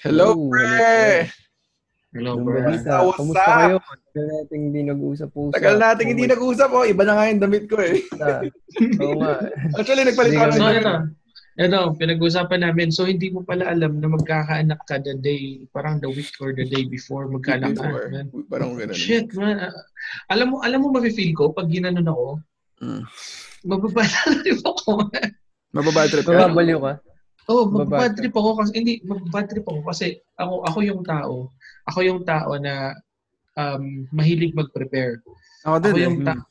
Hello, Hello, pre! Hello, bro. balita, What's kamusta kayo? Tagal natin hindi nag-uusap po Tagal natin hindi nag-usap, oh. Iba na nga yung damit ko, eh. Oo nga. Actually, nagpalit ako So, ito. Ito, pinag-usapan namin. So, hindi mo pala alam na magkakaanak ka the day, parang the week or the day before magkaanak ka. Man. Parang ganun. Shit, man. Ah, Alam mo, alam mo mafe-feel ko pag ginanon ako, Mm. mababalalo ako. Mababad trip ka. Mababaliw ka? Oo, oh, magbabad trip ako kasi hindi magbabad trip ako kasi ako ako yung tao. Ako yung tao na um, mahilig mag-prepare. Ako din, Ako eh. yung ta-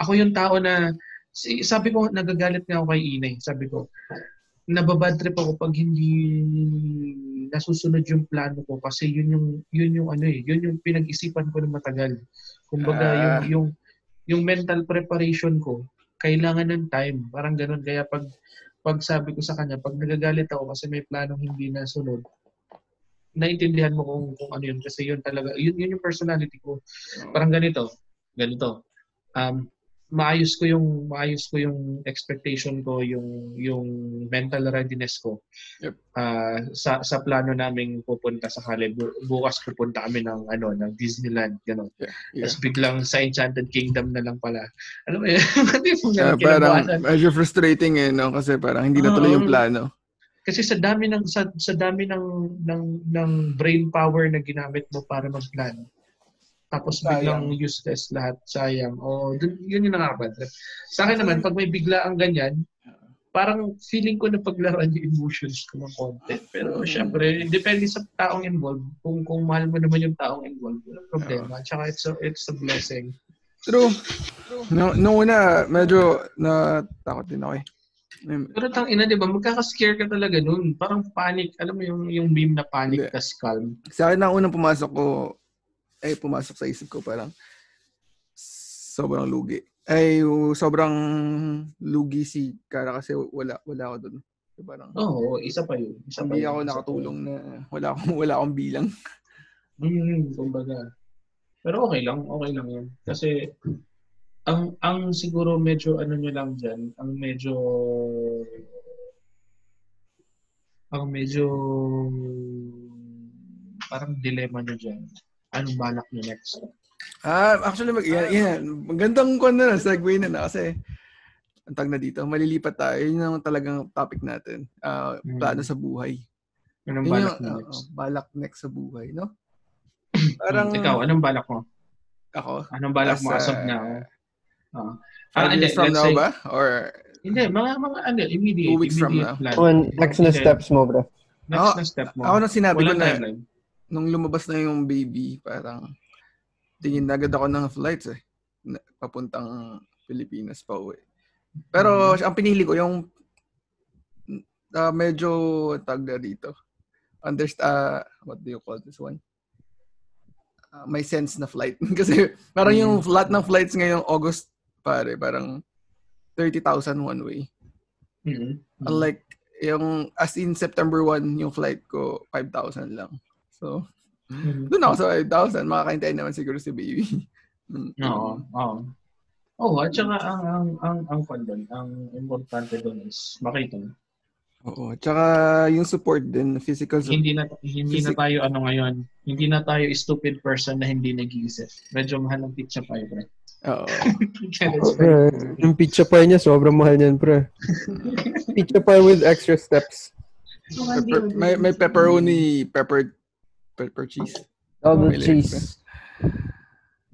ako yung tao na sabi ko nagagalit nga ako kay Inay. Sabi ko nababad trip ako pag hindi nasusunod yung plano ko kasi yun yung yun yung ano eh, yun yung pinag-isipan ko ng matagal. Kumbaga Ah. yung yung yung mental preparation ko kailangan ng time. Parang ganun kaya pag pag sabi ko sa kanya, pag nagagalit ako kasi may planong hindi nasunod, naintindihan mo kung, kung ano yun. Kasi yun talaga, yun, yun yung personality ko. Parang ganito, ganito. Um, maayos ko yung maayos ko yung expectation ko yung yung mental readiness ko Yep. Ah, sa sa plano naming pupunta sa Bu- bukas pupunta kami ng ano ng Disneyland gano'n Yeah. tapos biglang sa Enchanted Kingdom na lang pala alam mo yun ganun parang medyo frustrating eh, no? Kasi parang hindi na tuloy yung plano. Kasi sa dami ng sa, sa dami ng ng ng brain power na ginamit mo para mag-plan. Tapos Sayang. biglang useless lahat, sayang. O dun, yun yung nakakabad trip. Sa akin naman, pag may bigla ang ganyan, parang feeling ko na paglaruan yung emotions ko ng konti. Pero Mm. syempre, depende sa taong involved. Kung kung mahal mo naman yung taong involved, wala problema. Tsaka it's a, it's a blessing. True. No, nung una, medyo natakot din ako eh. Pero tang ina, di ba, magkaka-scare ka talaga nun. Parang panic. Alam mo yung, yung meme na panic tas calm. Sa akin na unang pumasok ko, ay pumasok sa isip ko parang sobrang lugi. Ay, sobrang lugi si Kara kasi wala wala ako doon. Parang Oo, isa pa yun. Isa pa hindi yun. ako Isa pa nakatulong na wala akong wala akong bilang. Hmm, kumbaga. Pero okay lang, okay lang yun. Kasi ang ang siguro medyo ano nyo lang dyan, ang medyo ang medyo parang dilemma nyo dyan. Anong balak nyo next? Ah, actually mag yan, yan. Magandang kon na segue na na kasi ang tag na dito, malilipat tayo. Yun ang talagang topic natin. Ah, Hmm. plano sa buhay. Anong Yun balak yung, ah, next? ah, balak next sa buhay, no? Parang, Parang Ikaw, anong balak mo? ako, Anong balak mo As of now? Oo. five Ah, hindi, years from now say- ba? Or Hindi, mga, mga, ano, immediate. Two weeks from immediate now. plan. Ano next na steps mo, bro? Next Ako- na step mo. ako nang sinabi ko Walang na, timeline. Nung lumabas na yung baby, parang tingin na agad ako ng flights eh. Papuntang Pilipinas pa uwi. Pero Mhm. ang pinili ko yung ah, medyo tag na dito. Underst uh, what do you call this one? Ah, may sense na flight. Kasi parang yung Mhm. lahat ng flights ngayong August, pare, parang 30,000 one way. Mhm. Unlike yung as in September 1, yung flight ko 5,000 lang. So, Mhm. doon ako sa 5,000. Makakaintay naman siguro si baby. Mm. Oo, oo. Oo, at saka ang ang ang ang fun doon, ang importante doon is makita mo. Oo. Tsaka yung support din, physical support. Hindi na hindi na Physic- tayo ano ngayon, hindi na tayo stupid person na hindi nag-iisip. Medyo mahal ang pizza pie, pre. Oo. Bro, yung pizza pie niya, sobrang mahal niyan, bro. pizza pie with extra steps. Pepper, may, may pepperoni, pepper, pepper cheese. Double May cheese.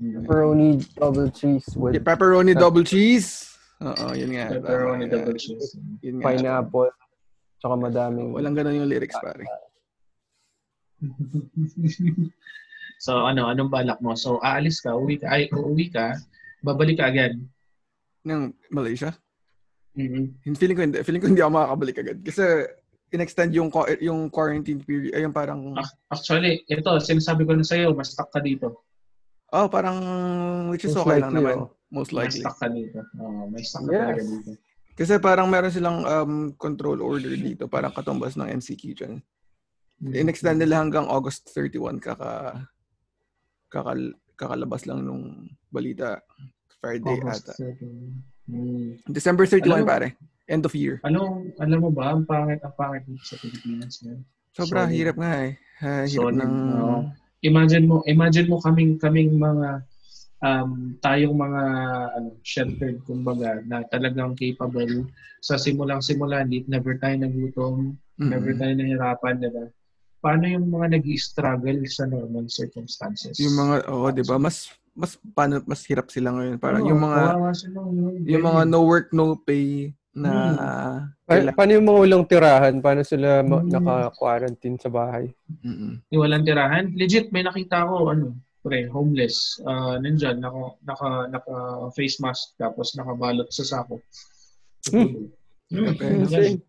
Pepperoni, double cheese with Yeah, pepperoni double cheese. Oo, yun nga. Pepperoni double cheese. Yun nga. pineapple. Tsaka madaming... Walang ganun yung lyrics, pare. so ano, anong balak mo? So aalis ka, uwi ka, ay uuwi ka, babalik ka agad. Ng Malaysia. Mhm. Feeling ko hindi. Feeling ko hindi ako makakabalik agad. Kasi in-extend yung, yung quarantine period. Ay, yung parang, Ac- Actually, ito, sinasabi ko na sa'yo, mas stuck ka dito. oh, parang, which is Most okay lang likely, naman. oh. Most Mas likely. stuck ka dito. Oo, may stuck ka Yes. talaga dito. Kasi parang meron silang um, control order dito. Parang katumbas ng MCQ dyan. In-extend nila hanggang August 31 kaka, kaka kakalabas lang nung balita. Friday August ata. 7. Hmm. December 31 Alam mo- pare. End of year. Ano, alam mo ba, ang pangit, ang pangit sa Pilipinas ngayon. Sobra Sorry. hirap nga eh. Ha, hirap Solid, ng... oo. Imagine mo, imagine mo kaming kaming mga um, tayong mga ano, sheltered kumbaga na talagang capable sa simulang simula hindi never tayo nagutom, Mm. never tayo nahirapan, diba? Paano yung mga nag struggle sa normal circumstances? Yung mga, oo, di ba? Mas, mas, paano, mas hirap sila ngayon. Parang Oo, yung mga, sila, yun. yung mga no work, no pay na, Pa- kaila- paano yung mga walang tirahan? Paano sila ma- Hmm. naka-quarantine sa bahay? Mm-mm. Yung walang tirahan. Legit, may nakita ko, ano, pre, homeless. Uh, nandyan, naka, naka, naka face mask, tapos nakabalot sa sako. Hmm. Hmm. Ganun.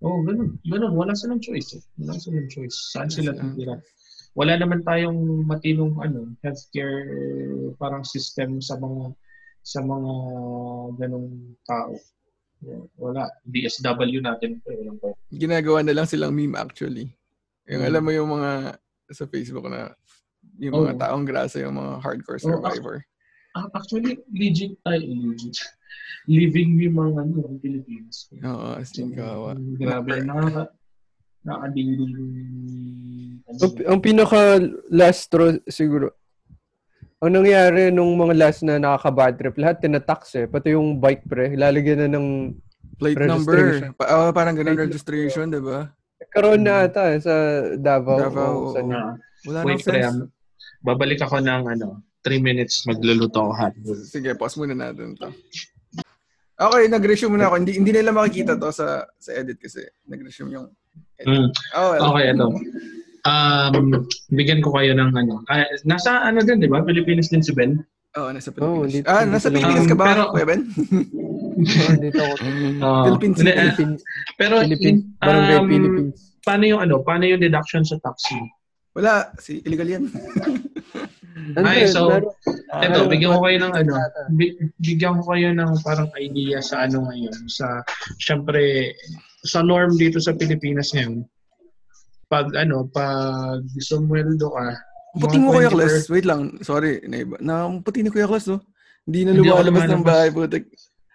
Oo, oh, ganun. Ganun. Wala silang choice. Eh. Wala silang choice. Saan sila titira? Wala naman tayong matinong ano, healthcare parang system sa mga sa mga ganong tao. Wala. DSW natin. eh, ginagawa na lang silang meme actually. Yung Mm. alam mo yung mga sa Facebook na yung mga Oo. taong grasa, yung mga hardcore Oo, survivor. Ah, Actually, legit tayo. Legit. Living meme ang ano, ang Pilipinas. Oo, as in kawa. Grabe. Nakaka, nakadiling. Ang, ang pinaka last straw siguro, ang nangyari nung mga last na nakaka-bad trip, lahat tinatax eh. Pati yung bike pre, lalagyan na ng Plate number. Pa, oh, parang ganun Plate registration, di ba? karoon na ata eh, sa Davao. Davao, o sa-. Ah, Wala wait, sense. um, babalik ako ng ano, 3 minutes magluluto ako hot. Sige, pause muna natin to. Okay, nag-resume muna ako. Hindi, hindi nila makikita to sa sa edit kasi nag-resume yung edit. Mm. Oh, well. Okay, ito. Um, bigyan ko kayo ng ano. Ah, nasa ano din, di ba? Pilipinas din si Ben. Oo, nasa Oo, Pilipinas. dito- ah, nasa. Pilipinas ka ba, Um, pero- Kuya Ben? Ah, dito ako. Ah, Philippines hindi, ah, Philippines. pero Philippines. in- Barangay um, Philippines. Paano yung ano? Paano yung deduction sa taxi? Wala, si illegal yan. Ay, so, Ah, bigyan ko kayo ng ano, bigyan ko kayo ng parang idea sa ano ngayon. Sa, syempre, sa norm dito sa Pilipinas ngayon, pag ano, pag sumweldo ka, Puti mo Kuya 20%. Klas. Wait lang, sorry. Naiba. Na, puti ni Kuya Klas, no? Hindi na Hindi ako lumalabas ng bahay, putik.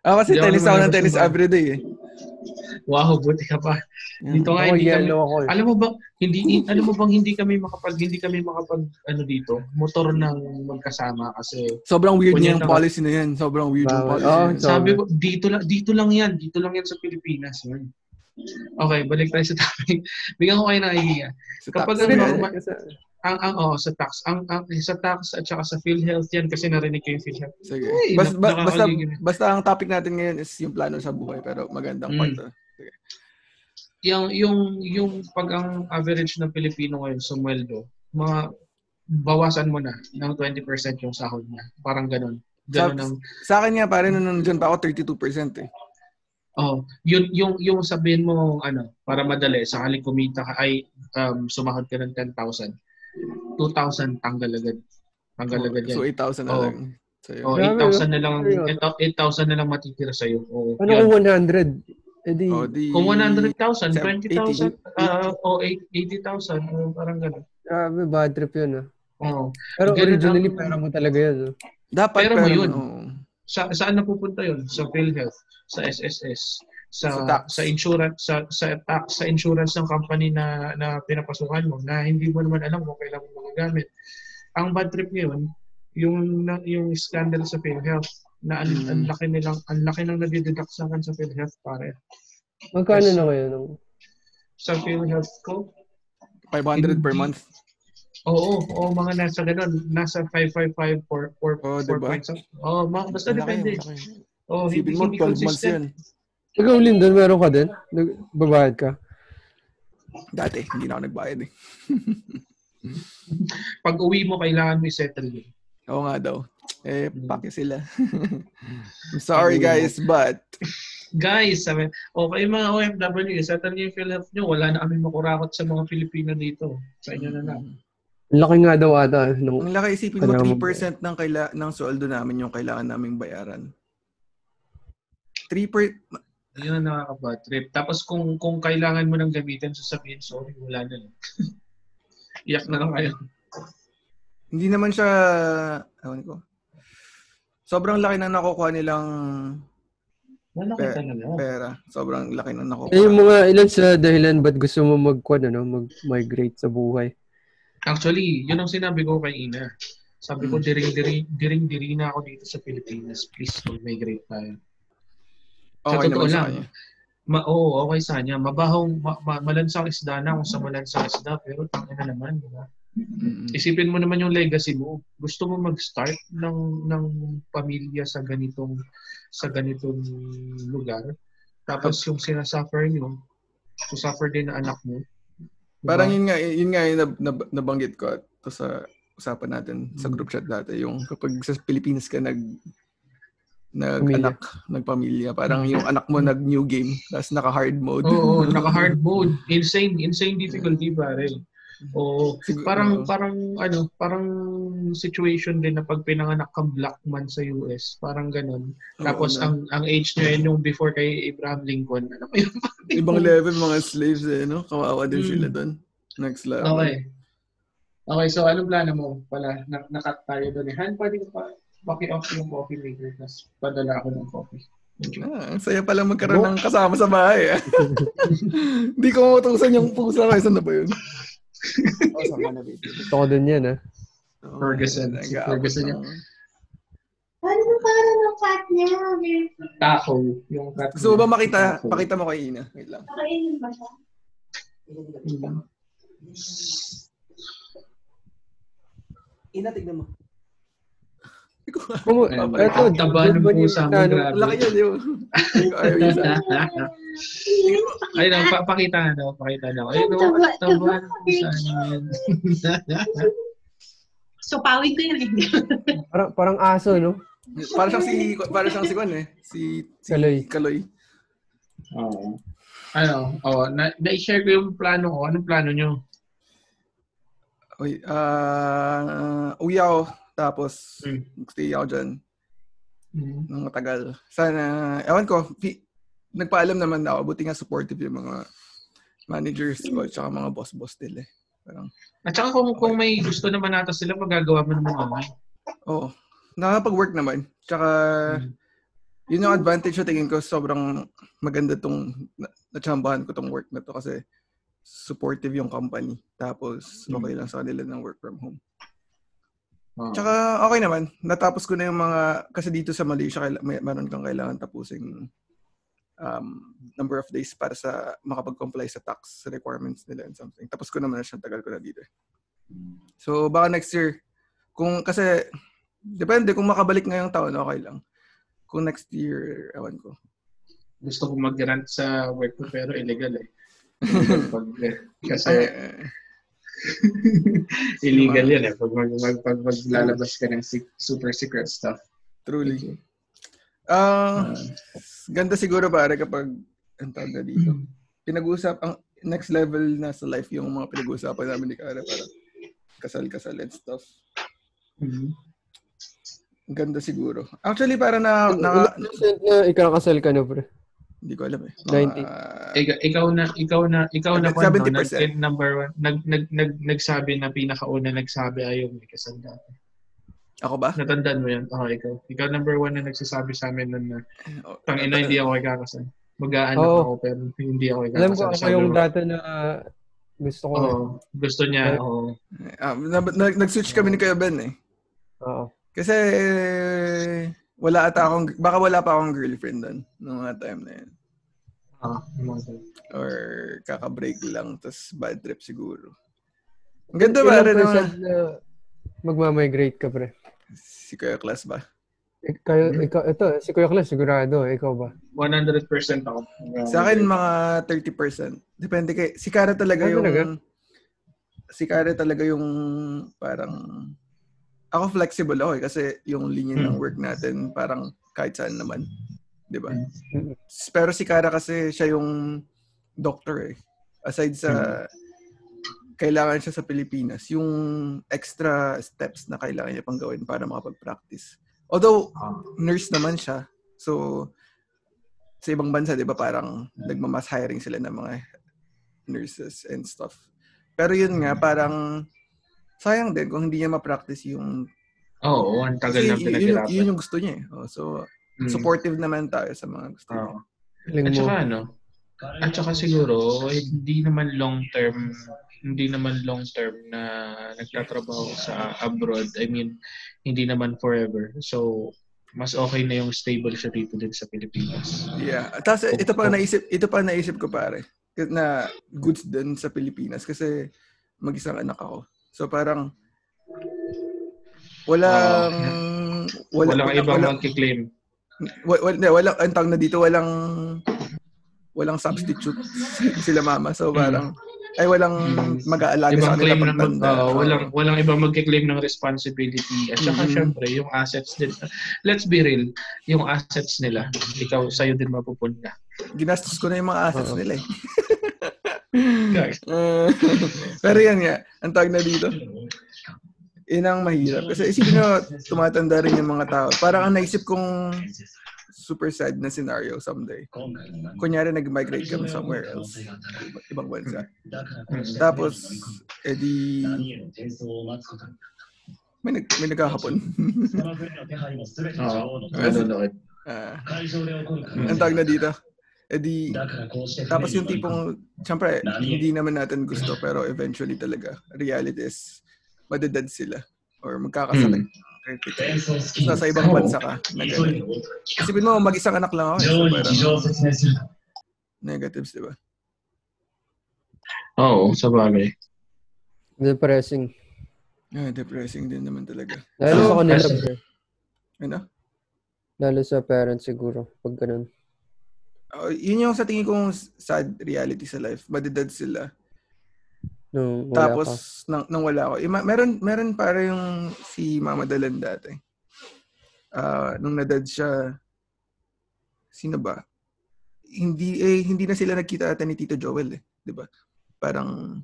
Ah, kasi Hindi tennis ako ng tennis everyday eh. Wow, buti ka pa. Dito nga hindi kami ako eh. Alam mo ba hindi alam mo bang hindi kami makapag hindi kami makapag ano dito, motor ng magkasama kasi Sobrang weird niya yung policy na yan. Sobrang weird yung policy so- sabi ko dito lang dito lang yan, dito lang yan sa Pilipinas yan. Okay, balik tayo sa topic. Bigyan ko kayo ng idea. Sa kapag tax ano, ma- Ang ang oh, sa tax, ang, ang sa tax at saka sa PhilHealth yan kasi narinig ko yung PhilHealth. Sige. Uy, Bas, nak- ba- basta, nakakaligid. basta ang topic natin ngayon is yung plano sa buhay. Pero magandang Mm. part. to. Yung yung yung pag ang average ng Pilipino ngayon sumweldo, mga bawasan mo na ng 20% yung sahod niya. Parang ganun. Ganun ang Sa akin nga, pare, nung nandyan pa ako, 32% eh. Oh, yun yung yung sabihin mo ano, para madali, sakali kumita ka ay um, sumahod ka ng 10,000. 2,000 tanggal agad. Tanggal agad yan. So, 8,000 na Oo. lang. Sa'yo. oh, Grabe, 8,000 na lang Ayun. 8,000 na lang matitira sa iyo. Oh, Ano kung 100? Eh di, Oh, di, Kung 100,000, Seven- 20,000, ah, o 80,000, oh, parang gano'n. grabe, bad trip yun ah. Oh. Pero Ganun originally, ang- pera mo talaga yun. ah. Dapat, Pero mo yun. oo. Sa, saan napupunta yun? Sa PhilHealth, sa SSS, sa Sa tax. sa insurance sa sa tax sa insurance ng company na na pinapasukan mo na hindi mo naman alam kung kailan mo magagamit. Ang bad trip ngayon, yung yung scandal sa PhilHealth na ang, Mm. ang laki nilang ang laki nang nadideduct sa akin sa PhilHealth pare. Magkano Yes. na ngayon? Sa PhilHealth ko, 500 per Hindi. month. Oo, oo, mga nasa ganun, nasa 555 for for Oo, for diba? points. Oo, mga, basta Malaki, depende. malaki. Oh, hindi, mo, hindi 12 months consistent. Ikaw, Lyndon, meron ka din? Nagbabayad ka? Dati, hindi na ako nagbayad eh. Pag uwi mo, kailangan mo i-settle yun. Oo nga daw. Eh, Mm. paki sila. I'm sorry guys, but Guys, sabi, okay mga OFW, settle niyo yung PhilHealth niyo. Wala na kami makurakot sa mga Pilipino dito. Sa inyo na lang. Ang laki nga daw ata. Nung, ang laki isipin mo, Kailangan mo 3% ng, kaila ng sweldo namin yung kailangan naming bayaran. 3 per... Yun ang nakaka-bad trip. Tapos kung kung kailangan mo nang gamitin, sasabihin, sorry, wala na lang. Iyak na lang kayo. Hindi naman siya... Ewan ko. Sobrang laki na nakukuha nilang Malaki Pe- talaga. pera. Sobrang laki ng nakuha. Eh, yung mga ilan sa dahilan ba't gusto mo mag, ano, mag-migrate sa buhay? Actually, yun ang sinabi ko kay Ina. Sabi ko, Mm. diring-diri, diring-diri na ako dito sa Pilipinas. Please, mag-migrate tayo. sa okay totoo lang. Ma oo, okay sa kanya. Mabahaw, ma ma malansang isda na kung sa malansang isda. Pero tangin na naman, di ba? Isipin mo naman yung legacy mo. Gusto mo mag-start ng ng pamilya sa ganitong sa ganitong lugar. Tapos yung sinasuffer nyo, susuffer din ang anak mo. Parang yun nga, yun nga yung nab- nab- nabanggit ko at to sa usapan natin sa Mm. group chat dati. Yung kapag sa Pilipinas ka nag nag-anak, nagpamilya. Parang yung anak mo nag-new game, tapos naka-hard mode. Oo, naka-hard mode. Insane, insane difficulty pare. Oo, parang parang ano, parang situation din na pag pinanganak kang black man sa US, parang ganun. Tapos Oo, ang ang age niya yun yung before kay Abraham Lincoln. Ano ba yun? ibang level mga slaves eh, no? Kawawa din Mm. sila doon. Next level. Okay. Okay, so anong plano mo pala? Na, nakat tayo doon eh. Han, pwede ko pa paki-off yung coffee maker tapos padala ako ng coffee. Ah, ang saya pala magkaroon ng kasama sa bahay. ah. Hindi ko mautusan yung pusa ko. Saan na ba yun? Oh, saan ka na, baby? Gusto ko din yan, ah. Oo, Ferguson. Si Ferguson ng- yan. Ano para ng cat niya? Taco. Yung cat Gusto mo ba makita, Taco. pakita mo kay Ina? Wait lang. Nakainin ba siya? Ina, tignan mo. Kumu- Ayun, eto, taba ng yung pusa mo, ano, grabe. Laki yan, yun. Ayaw yun sa- Ayun, pa pakita na daw, pakita na. Ayun, no, Taba, ng pusa. So, pawid ko yun. Parang, parang aso, no? Para siyang si, para siyang si Kwan eh. Si, si Kaloy. Kaloy. Oo. Ano, oh, na, na-share ko yung plano ko. Anong plano nyo? Uy, ah, uwi ako. Tapos, Hmm. stay ako dyan. Mm. ng matagal. Sana, ewan ko, fi- nagpaalam naman ako. Buti nga supportive yung mga managers ko at saka mga boss-boss nila. eh. Parang, At saka kung, kung may gusto naman nata sila, magagawa mo naman naman. oo. nakakapag-work naman. Tsaka, Mm. yun yung advantage na tingin ko. Sobrang maganda tong, na- natsambahan ko tong work na to kasi supportive yung company. Tapos, okay lang sa kanila ng work from home. Oo. Tsaka, okay naman. Natapos ko na yung mga, kasi dito sa Malaysia, may, meron kang kailangan tapusing um, number of days para sa makapag-comply sa tax requirements nila and something. Tapos ko naman na siya, tagal ko na dito. eh. So, baka next year, kung, kasi, depende, kung makabalik ngayong taon, okay lang. Kung next year, ewan ko. gusto ko mag-grant sa work ko pero illegal eh. Pag, kasi Eh, illegal yan eh. Pag, mag, mag, pag maglalabas ka ng sec- super secret stuff. truly. Ah, ganda siguro pare kapag, ang tawag na dito, pinag-usap, ang next level na sa life yung mga pinag-uusapan namin ni Kara, parang kasal-kasal and stuff. Mhm. Ang Ganda siguro. Actually, para na, na Ilang percent na ikakasal ka na, pre? Hindi ko alam eh. 90. Ikaw, ikaw na ikaw na ikaw na 70%. no, nag, number one nag, nag, nag, nagsabi na pinakauna nagsabi ayaw may kasal dati. ako ba? Natandaan mo yan? Oo, ikaw. Ikaw number one na nagsasabi sa amin nun na Oh, tangina hindi ako ikakasal. Mag-aanak Oo. ako pero hindi ako ikakasal. Alam ko ako yung data na ah, gusto ko. Oo. gusto niya. Oo. Ah, na- na- nag-switch kami ni Kuya Ben eh. Oo. Kasi wala ata akong, baka wala pa akong girlfriend doon nung mga time na yun. Ah. Or kaka-break lang, tas bad trip siguro. Ang ganda ba rin naman? na magmamigrate ka, pre? Si Kuya Class ba? Ik- Kayo, ikaw, ito, si Kuya Klas, sigurado. Ikaw ba? 100% ako. Sa akin, mga 30%. Depende kay... Si Kara talaga Ah, yung... talaga? Si Kara talaga yung parang... Ako flexible ako eh, kasi yung linya ng Hmm. work natin parang kahit saan naman. Di ba? Mm. Pero si Kara kasi siya yung doctor eh. Aside sa kailangan siya sa Pilipinas, yung extra steps na kailangan niya pang gawin para makapag-practice. Although, Ah. nurse naman siya. So, sa ibang bansa, di ba, parang nagmamas hiring sila ng mga nurses and stuff. Pero yun nga, parang sayang din kung hindi niya ma-practice yung... Oo, ang tagal na y- yun, pinaghirapan. yun yung gusto niya eh. Oh, so, Mm. supportive naman tayo sa mga gusto. niya. Oo. Feeling At saka ano, at saka siguro, hindi naman long term, hindi naman long term na nagtatrabaho sa abroad. I mean, hindi naman forever. So, mas okay na yung stable siya dito din sa Pilipinas. Yeah. Tapos ito pa naisip, ito pa naisip ko pare na goods din sa Pilipinas kasi mag-isang anak ako. So parang walang wala, Walang wala, ibang wala, magkiklaim. wa- wa- hindi, walang ang tawag na dito walang walang substitute sila mama. So parang ay walang Mm. mag-aalaga sa Ibang kanila claim ng pagtanda. uh, walang walang ibang magkiklaim ng responsibility. At saka Mhm. syempre, yung assets din. Let's be real, yung assets nila, ikaw sa'yo din mapupunta. ginastos ko na yung mga assets Oo. nila eh. Uh, pero yan nga, ang tawag na dito. Yun ang mahirap. Kasi isipin nyo, tumatanda rin yung mga tao. Parang ang naisip kong super sad na scenario someday. Kunyari nag-migrate kami somewhere else. Ibang bansa. Tapos, edi, may, nag, may nagkakapon. Oo. Nanonood. Ah, ang tawag na dito. Edi, tapos yung tipong, syempre, hindi naman natin gusto, pero eventually talaga, reality is, madedad sila. Or magkakasakit. Tapos nasa ibang bansa ka. Ganun. Isipin mo, mag-isang anak lang ako. eh. So, parang negatives, di ba? Oo, sa bagay. Depressing. Ah, depressing din naman talaga. Lalo So, sa kanila, as- bro. Ano? Lalo sa parents siguro. Pag ganun. Oh, yun yung sa tingin kong sad reality sa life. Madedad sila. Nung wala Tapos, nang, nang wala ako. Ima, meron, meron para yung si Mama Dalan dati. Ah, nung nadad siya, sino ba? Hindi, eh, hindi na sila nagkita ata ni Tito Joel eh. Di ba? Parang,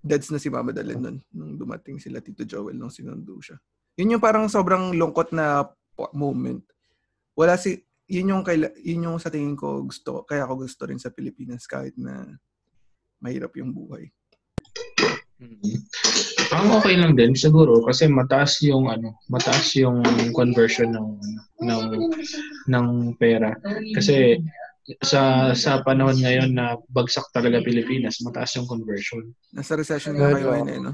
dads na si Mama Dalan nun. Nung dumating sila Tito Joel nung sinundo siya. Yun yung parang sobrang lungkot na moment. Wala si, yun yung, kaila, yun yung sa tingin ko gusto, kaya ako gusto rin sa Pilipinas kahit na mahirap yung buhay. Ang okay lang din siguro kasi mataas yung ano, mataas yung conversion ng ng ng pera. Kasi sa sa panahon ngayon na bagsak talaga Pilipinas, mataas yung conversion. Nasa recession nga kayo ngayon eh, no?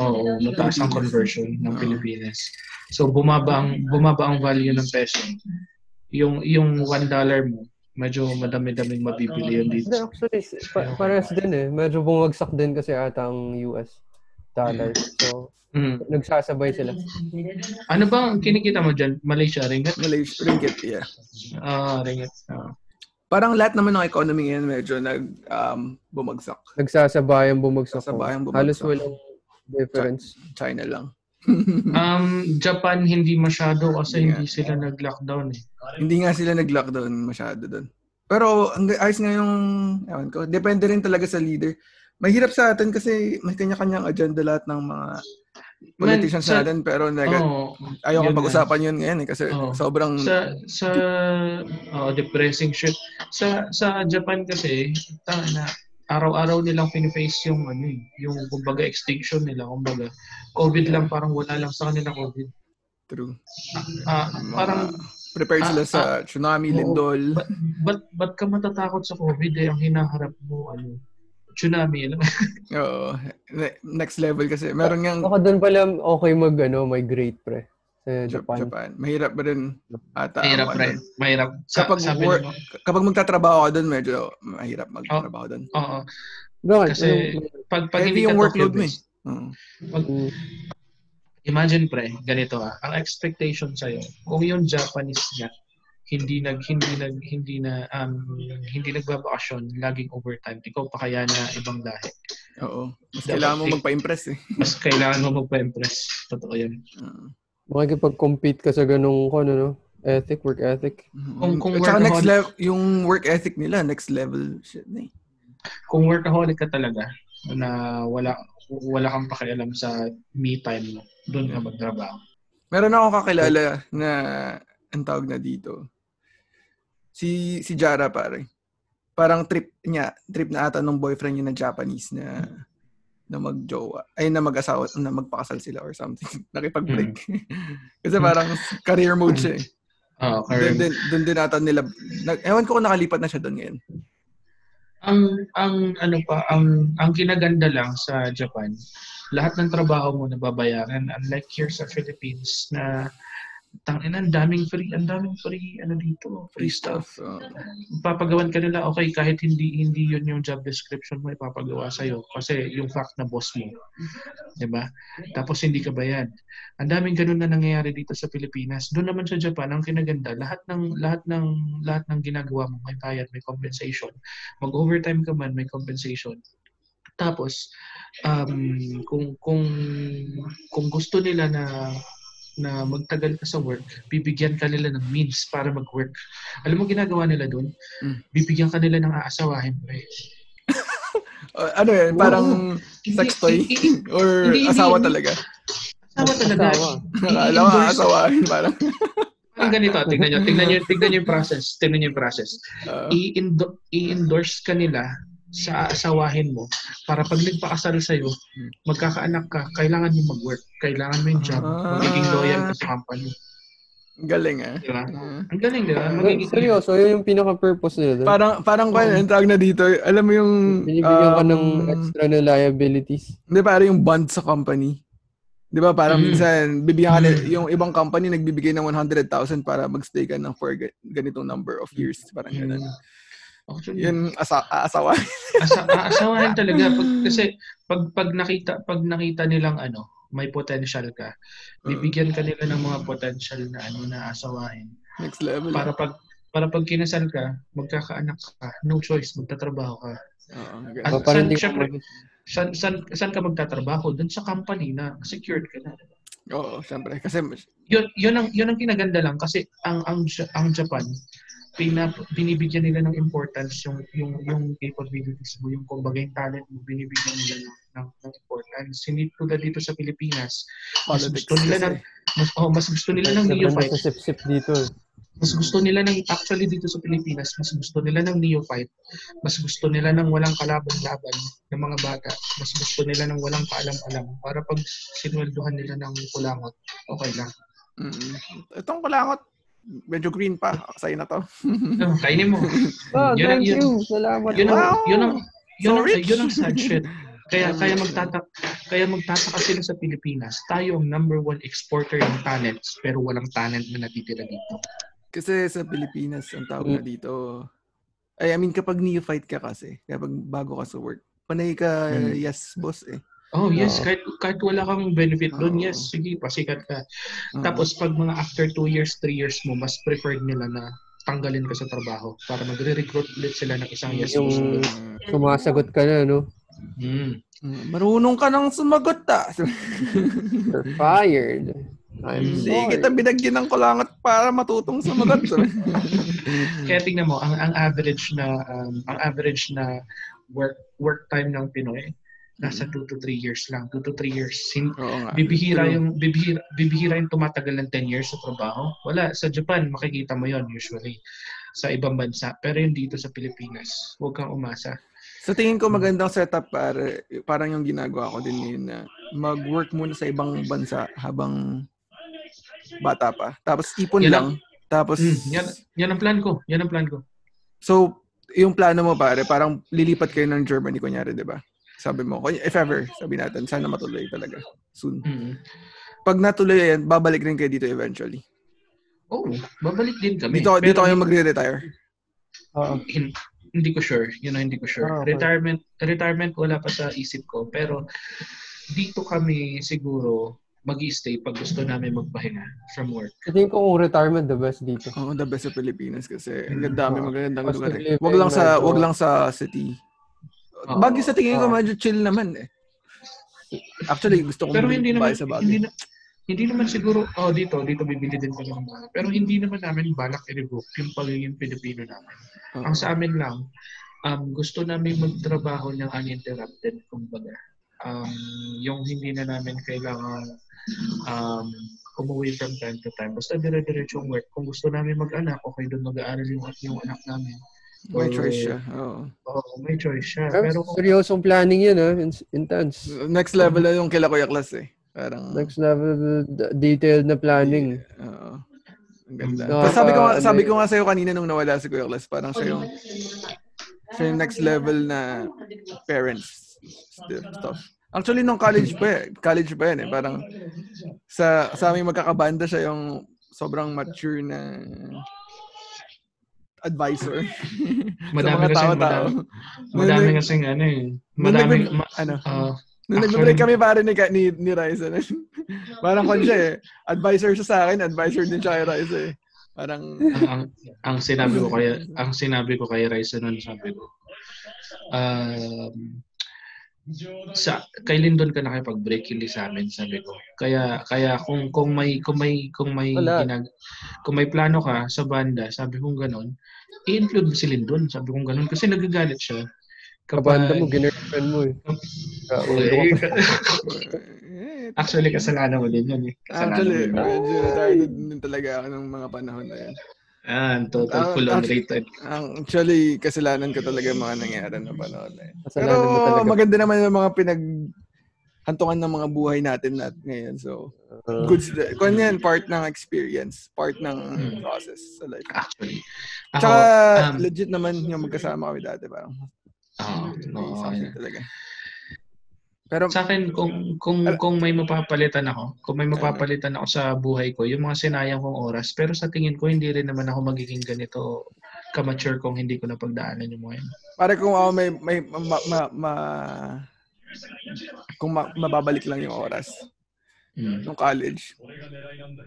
Oo, mataas ang conversion ng Pilipinas. So bumaba ang bumaba ang value ng peso. Yung yung $1 dollar mo, medyo madami-daming mabibili yun dito. Actually, pa- parehas din eh. Medyo bumagsak din kasi ata ang US dollar. So, Mm. nagsasabay sila. Ano ba ang kinikita mo dyan? Malaysia, ringgit? Malaysia, ringgit, yeah. Ah, ringgit. Ah. Parang lahat naman ng economy ngayon medyo nag um, bumagsak. Nagsasabayan bumagsak. Nagsasabayang bumagsak. Halos walang difference. China lang. Um, Japan hindi masyado kasi Hindi hindi sila nag-lockdown eh. Hindi nga sila nag-lockdown masyado doon. Pero ang ayos nga yung, ewan ko, depende rin talaga sa leader. Mahirap sa atin kasi may kanya-kanyang agenda lahat ng mga politicians sa- natin pero nega, Oo. ayaw ko pag-usapan yun ngayon eh kasi Oo. sobrang Sa sa oh, depressing shit. Sa sa Japan kasi tama na araw-araw nilang piniface yung ano eh, yung kumbaga extinction nila, kumbaga COVID lang parang wala lang sa kanila COVID. true. Ah, Mga parang prepared sila ah, sa tsunami, lindol. ba't, ba't, ba't ka matatakot sa COVID eh? Ang hinaharap mo, ano, tsunami. Alam? mo? Oo. Ne- Next level kasi. Meron ngang Baka doon pala okay mag, ano, migrate, pre. Sa Japan. Japan. Mahirap ba rin ata. Mahirap, ano pre. doon. Mahirap. Sa, Kapag, sabi work, nila, kapag magtatrabaho ka doon, medyo mahirap magtrabaho doon. oo. Bakit? Kasi, pag, pag Heavy hindi ka yung workload mo eh. Mm, imagine pre, ganito ah, ang expectation sa'yo, kung yung Japanese nga, hindi nag hindi nag hindi na um hindi nagbabakasyon laging overtime ikaw pa kaya na ibang lahi Oo. Mas Dapat kailangan mo eh. magpa-impress eh. mas kailangan mo magpa-impress totoo yun Oo. Makikipag-compete ka sa ganung, ano, no? Ethic, work ethic. Kung- kung At saka next workaholic- level, yung work ethic nila, next level shit na eh. kung workaholic ka talaga na wala wala kang pakialam sa me time mo doon ka magtrabaho Meron akong kakilala na ang tawag na dito. Si si Jara pare. Parang trip niya, trip na ata nung boyfriend niya na Japanese na na magjowa. Ay na mag-asawa, na magpakasal sila or something. Nakipag-break. Kasi parang career mode siya eh. Ah, Doon din, doon din ata nila, nag, ewan ko kung nakalipat na siya doon ngayon. Ang ang ano pa, ang ang kinaganda lang sa Japan, lahat ng trabaho mo nababayaran unlike here sa Philippines na tangin ang daming free, ang daming free ano dito, free stuff. So, Papagawan ka nila okay kahit hindi hindi yun yung job description mo ipapagawa sa kasi yung fact na boss mo. ba? Tapos hindi ka bayad. Ang daming ganun na nangyayari dito sa Pilipinas. Doon naman sa Japan ang kinaganda, lahat ng lahat ng lahat ng ginagawa mo may bayad, may compensation. Mag-overtime ka man, may compensation. Tapos um, kung kung kung gusto nila na na magtagal ka sa work, bibigyan ka nila ng means para mag-work. Alam mo ginagawa nila doon? Mm. Bibigyan ka nila ng aasawahin. Pre. uh, ano yun, parang sex toy? Hindi- hindi- Or hindi- asawa hindi- talaga? Asawa talaga. Asawa. Ko I-endorse- asawahin parang. Parang ganito, tingnan nyo, tingnan nyo, tingnan nyo yung process. Tingnan nyo yung process. Uh, I-endo- I-endorse ka nila sa aasawahin mo para pag nagpakasal sa'yo, magkakaanak ka, kailangan mo mag-work. Kailangan mo yung job. Ah. Magiging loyal ka sa company. galing ah. Di ba? Uh, Ang galing, di ba? Eh, Magiging, Seryoso, yun yung pinaka-purpose nila. doon. parang, parang kung yung tawag na dito, alam mo yung, Binibigyan ka ng um, extra na liabilities. Hindi, parang yung bond sa company. Di ba? Parang Mm. minsan, bibigyan ka Mm. yung ibang company nagbibigay ng 100,000 para magstay ka ng for ga- ganitong number of years. Parang ganun. Actually, Yun, asa aasawa. Asa, aasawahin talaga pag, kasi pag pag nakita pag nakita nilang ano may potential ka bibigyan ka nila ng mga potential na ano na asawahin Next level. para pag para pag kinasal ka magkakaanak ka no choice magtatrabaho ka Oo, At ganun. O, parang saan- syempre, ka saan, saan, saan ka magtatrabaho doon sa company na secured ka na Oo, syempre. Kasi, yun yun ang yun ang kinaganda lang kasi ang ang ang Japan pinap, binibigyan nila ng importance yung yung yung capabilities mo yung kumbaga yung talent mo binibigyan nila ng, ng, ng importance hindi tulad dito sa Pilipinas mas politics. gusto nila ng mas oh, mas gusto nila ng neophyte dito. eh. mas gusto nila ng actually dito sa Pilipinas mas gusto nila ng neophyte mas gusto nila ng walang kalaban-laban ng mga bata mas gusto nila ng walang kaalam-alam para pag sinweldohan nila ng kulangot okay lang Mm-mm. Itong kulangot, medyo green pa. Sa'yo na to. no, kainin mo Ah, Yun thank yun- you. Salamat. yun ang, Wow! yun ang, yun So ang, rich! yun ang sad shit. Kaya, kaya magtatak, kaya magtataka sila sa Pilipinas. Tayo ang number one exporter ng talents, pero walang talent na natitira dito. Kasi sa Pilipinas, ang tawag na dito, ay, I mean, kapag neophyte ka kasi, kapag bago ka sa work, panay ka, Mm. yes, boss eh. Oh, yes, Oo. kahit, kahit wala kang benefit doon, Oo. yes, sige, pasikat ka. Oo. Tapos pag mga after two years, three years mo, mas preferred nila na tanggalin ka sa trabaho para magre-recruit ulit sila ng isang yes. Yung sumasagot ka na, no? Mm. Mm, marunong ka nang sumagot ah. You're fired. I'm Hindi sorry. kita binagyan ng kulangot para matutong sumagot. Kaya tingnan mo, ang ang average na um, ang average na work work time ng Pinoy nasa 2 to 3 years lang. 2 to 3 years. Sin- Oo nga. bibihira yung bibihira, bibihira yung tumatagal ng 10 years sa trabaho. Wala sa Japan makikita mo yon usually sa ibang bansa. Pero yung dito sa Pilipinas, huwag kang umasa. Sa tingin ko magandang setup para parang yung ginagawa ko din ngayon na mag-work muna sa ibang bansa habang bata pa. Tapos ipon Yan lang. Tapos Mm, yan, yan ang plan ko. Yan ang plan ko. So, yung plano mo pare, parang lilipat kayo ng Germany kunyari, 'di ba? Sabi mo, if ever, sabi natin, sana matuloy talaga soon. Mm. Pag natuloy yan, babalik rin kayo dito eventually. Oh, babalik din kami. Dito, dito Pero kayo magre-retire. Oo. hin- hindi ko sure. Yun ang hindi ko sure. Ah, okay. Retirement, retirement wala pa sa isip ko. Pero dito kami siguro mag stay pag gusto namin magpahinga from work. I think kung retirement the best dito. Oo, the best sa Pilipinas kasi ang Mm. dami magagandang lugar. Wag lang sa wag lang sa city. Oo. Baguio sa tingin ko Oo. medyo chill naman eh. Actually, gusto ko Pero hindi naman sa Baguio. hindi na, hindi naman siguro oh dito dito bibili din kami ng bahay. Pero hindi naman namin balak i-revoke yung pagiging Pilipino namin. Oo. Ang sa amin lang um, gusto namin magtrabaho ng uninterrupted kumbaga. Um, yung hindi na namin kailangan um, umuwi from time to time. Basta dire-diretso yung work. Kung gusto namin mag-anak, okay doon mag-aaral yung, yung anak namin. May choice siya. Oo. Oo, may choice siya. Pero, Pero seryosong planning yun, ha? In- intense. Next level na yung kila Kuya Klas eh. Parang Next level, d- detailed na planning. Oo. Ang ganda. Tapos sabi ko, nga- Nakaka- sabi ko nga sa'yo kanina nung nawala si Kuya Klas, parang siya yung, siya yung next level na parents stuff. Actually, nung college pa eh. College pa yan eh. Parang sa, sa aming magkakabanda siya yung sobrang mature na advisor. Madami mga kasi, tao-tao. madami, madami kasi ano eh. Madami, nagbe- ma- ano? ah, Nung nag-break kami pare ni, ni, ni Raisa. parang kon siya eh. Advisor siya sa akin, advisor din siya kay Raisa eh. Parang, ang, ang, ang sinabi ko kaya ang sinabi ko kay Raisa noon sabi ko um, sa kay Lindon ka nakipag-break hindi sa amin sabi ko kaya kaya kung kung may kung may kung may ginag, kung may plano ka sa banda sabi ko gano'n i-include mo si Lindon sabi ko gano'n kasi nagagalit siya Kabanda mo, girlfriend mo eh. Eh, Actually, kasalanan mo din yun eh. Kasalanan Actually, mo din. medyo retarded din talaga ako ng mga panahon na yan. Ah, total Ah, full on rated. Ang actually, kasalanan ko talaga mga nangyari na panahon na yan. Pero Kasalanan mo talaga. maganda naman yung mga pinag hantungan ng mga buhay natin at ngayon. So, Uh, good. Kung yan, part ng experience, part ng Hmm. process sa life. Actually. Ako, Tsaka, um, legit naman yung magkasama kami dati. Parang, oo, something ayun. talaga. Pero, Sa akin, kung, kung, kung may mapapalitan ako, kung may mapapalitan ako sa buhay ko, yung mga sinayang kong oras, pero sa tingin ko, hindi rin naman ako magiging ganito ka-mature kung hindi ko napagdaanan yung mga yun. pare kung ako may, may, ma, ma, ma- kung ma- mababalik lang yung oras, Mm. nung college,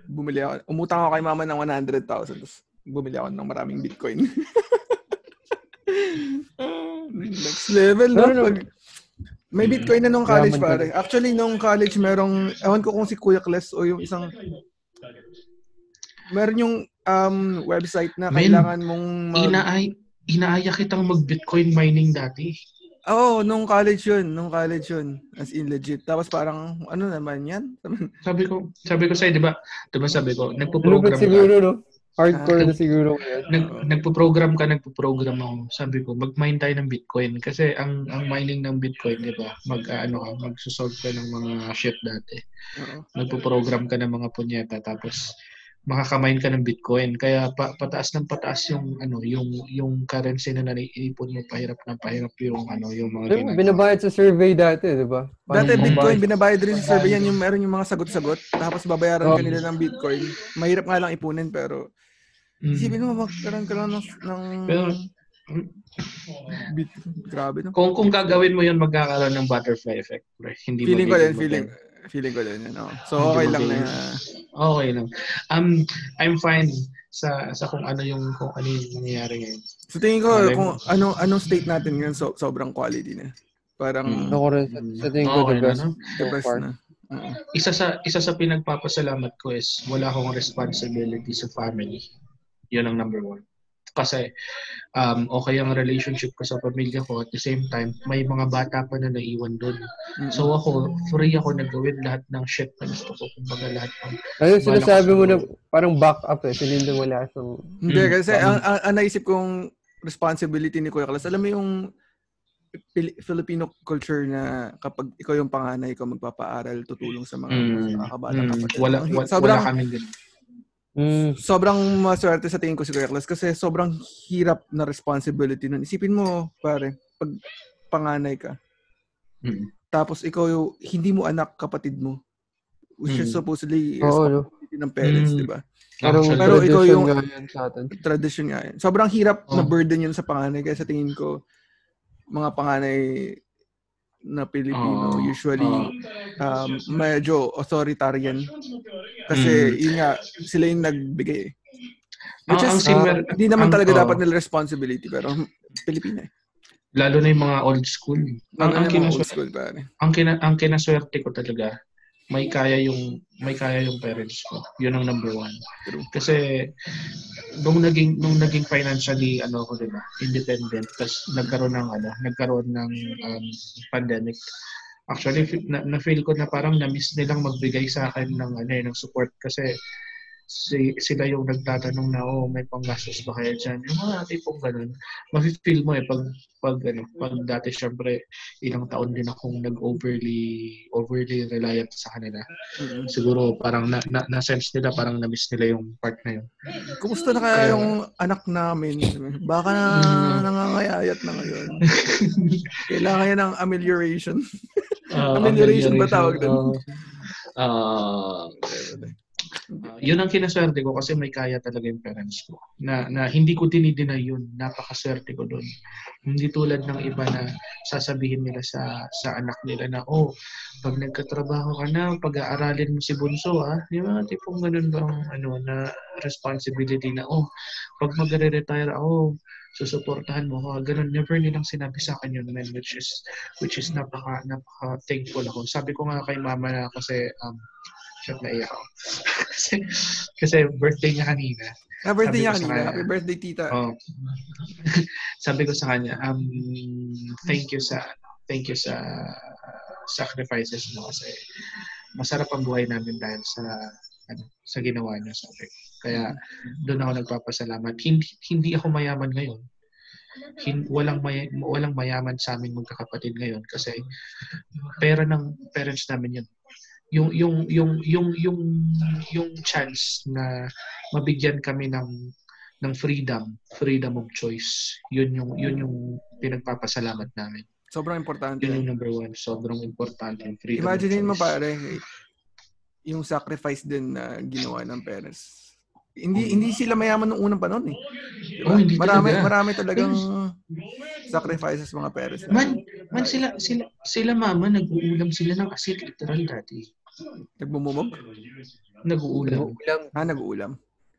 bumili ako, umutang ako kay mama ng 100,000 tapos bumili ako ng maraming bitcoin. Next level, no? No- Pag, may bitcoin na nung college, pare. Actually, nung college, merong, ewan ko kung si Kuya Kles o yung isang, meron yung um, website na kailangan mong mag, Inaay, inaaya kitang mag-Bitcoin mining dati. Oo, oh, nung college yun. Nung college yun. As in legit. Tapos parang, ano naman yan? Sabi ko, sabi ko sa'yo, di ba? Di ba sabi ko, nagpo-program ka. siguro, no? Hardcore Ah. na siguro. Nag, nagpo-program ka, nagpo-program ako. Sabi ko, mag-mine tayo ng Bitcoin. Kasi ang ang mining ng Bitcoin, di ba? Mag, ano ka, magsusolve ka ng mga shit dati. Nagpo-program ka ng mga punyeta. Tapos, makakamine ka ng Bitcoin. Kaya pa, pataas ng pataas yung ano yung yung currency na naiipon mo pahirap na pahirap yung ano yung mga ginagawa. binabayad sa survey dati, di ba? Dati Bitcoin, binabayad rin sa survey yan. Yung meron yung mga sagot-sagot. Tapos babayaran Oh. nila ng Bitcoin. Mahirap nga lang ipunin pero Mm. isipin mo magkaroon ka lang ng, ng Pero, bit. Grabe no? Kung kung gagawin mo 'yun magkakaroon ng butterfly effect. Pre. Hindi Feeling ko din, feeling maganda. Feeling ko din yun. Oh. So okay lang na Okay lang. Um I'm fine sa sa kung ano yung kung ano yung nangyayari ngayon. So tingin ko Malay kung ano anong state natin ngayon so, sobrang quality na. Parang Mm. Ako rin, sa, sa tingin ko, Okay the na, best no? the so best far. na. Oo. Isa sa isa sa pinagpapasalamat ko is wala akong responsibility sa family. 'Yun ang number one. Kasi um, okay ang relationship ko sa pamilya ko at the same time may mga bata pa na naiwan doon. Mm. So ako, free ako na gawin lahat ng shit na gusto ko. Kumbaga lahat ng Ayun, sinasabi mo na parang backup eh. Silindong wala siyang... Hindi, Mm, kasi ang, ang, ang naisip kong responsibility ni Kuya Kalas, alam mo yung Pil- Filipino culture na kapag ikaw yung panganay ko magpapaaral, tutulong sa mga Mm, nakakabatang mm, kapatid. wala, wala, sobrang, wala kami din. Mm. sobrang maswerte sa tingin ko si Kuya kasi sobrang hirap na responsibility nun. Isipin mo, pare, pag panganay ka, Mm. tapos ikaw yung, hindi mo anak kapatid mo, which is Mm. supposedly Oo, no? responsibility ng parents, Mm. di ba? Actually, Pero ikaw yung- nga yan sa atin. tradition nga yan. Sobrang hirap na Oh. burden yun sa panganay. Kaya sa tingin ko, mga panganay na Pilipino, Oh, usually, oh. um, medyo authoritarian. Kasi, Mm. yun nga, sila yung nagbigay eh. Which ang is, similar- hindi naman ang- talaga oh. dapat nila responsibility, pero Pilipina eh. Lalo na yung mga old school. Ang, Ang, ang, ang kinas- old school pa rin. ang, kina, ang kinaswerte ko talaga, may kaya yung may kaya yung parents ko. Yun ang number one. Kasi nung naging nung naging financially ano ko 'di ba, independent, tapos nagkaroon ng ano, nagkaroon ng um, pandemic. Actually na, na feel ko na parang na-miss nilang magbigay sa akin ng ano eh, ng support kasi si, sila yung nagtatanong na, oh, may panggastos ba kaya dyan? Yung mga tipong ganun. Mafe-feel mo eh, pag, pag, ano, pag dati syempre, ilang taon din akong nag-overly, overly reliant sa kanila. Mm-mm. Siguro parang na, na, na-sense nila, parang na-miss nila yung part na yun. Kumusta na kaya Kaya- yung anak namin? Baka na Mm. nangangayayat na ngayon. Kailangan yan ng amelioration. Uh, Amelioration ba tawag doon? Ah, Ah, yun ang kinaswerte ko kasi may kaya talaga yung parents ko. Na, na hindi ko dinideny yun. Napakaswerte ko doon. Hindi tulad ng iba na sasabihin nila sa sa anak nila na, oh, pag nagkatrabaho ka na, pag-aaralin mo si Bunso, ha? Yung mga tipong ganun bang, ano, na responsibility na, oh, pag magre-retire ako, susuportahan mo ako. Ganun, never nilang sinabi sa akin yun, man, which is, which is napaka, napaka thankful ako. Sabi ko nga kay mama na kasi, um, Shot na iyak ako. kasi, kasi birthday niya kanina. Happy birthday Sabi niya ko kanina. kanya. Happy birthday, tita. Oh. Sabi ko sa kanya, um, thank you sa thank you sa sacrifices mo kasi masarap ang buhay namin dahil sa ano, sa ginawa niyo sa akin. Kaya doon ako nagpapasalamat. Hindi, hindi ako mayaman ngayon. Hin, walang may, walang mayaman sa aming magkakapatid ngayon kasi pera ng parents namin yun. Yung yung yung yung yung yung chance na mabigyan kami ng ng freedom, freedom of choice. Yun yung yun yung pinagpapasalamat namin. Sobrang importante. Yun yung number one. Sobrang importante yung freedom Imaginein mo pare, yung sacrifice din na ginawa ng parents. Hindi hindi sila mayaman nung unang panahon eh. Diba? Oh, hindi marami talaga. marami talagang sacrifices mga parents. Man, man sila sila sila mama nag-uulam sila ng asin literal dati. Nagmumumog? Nag-uulam. Nag-uulam.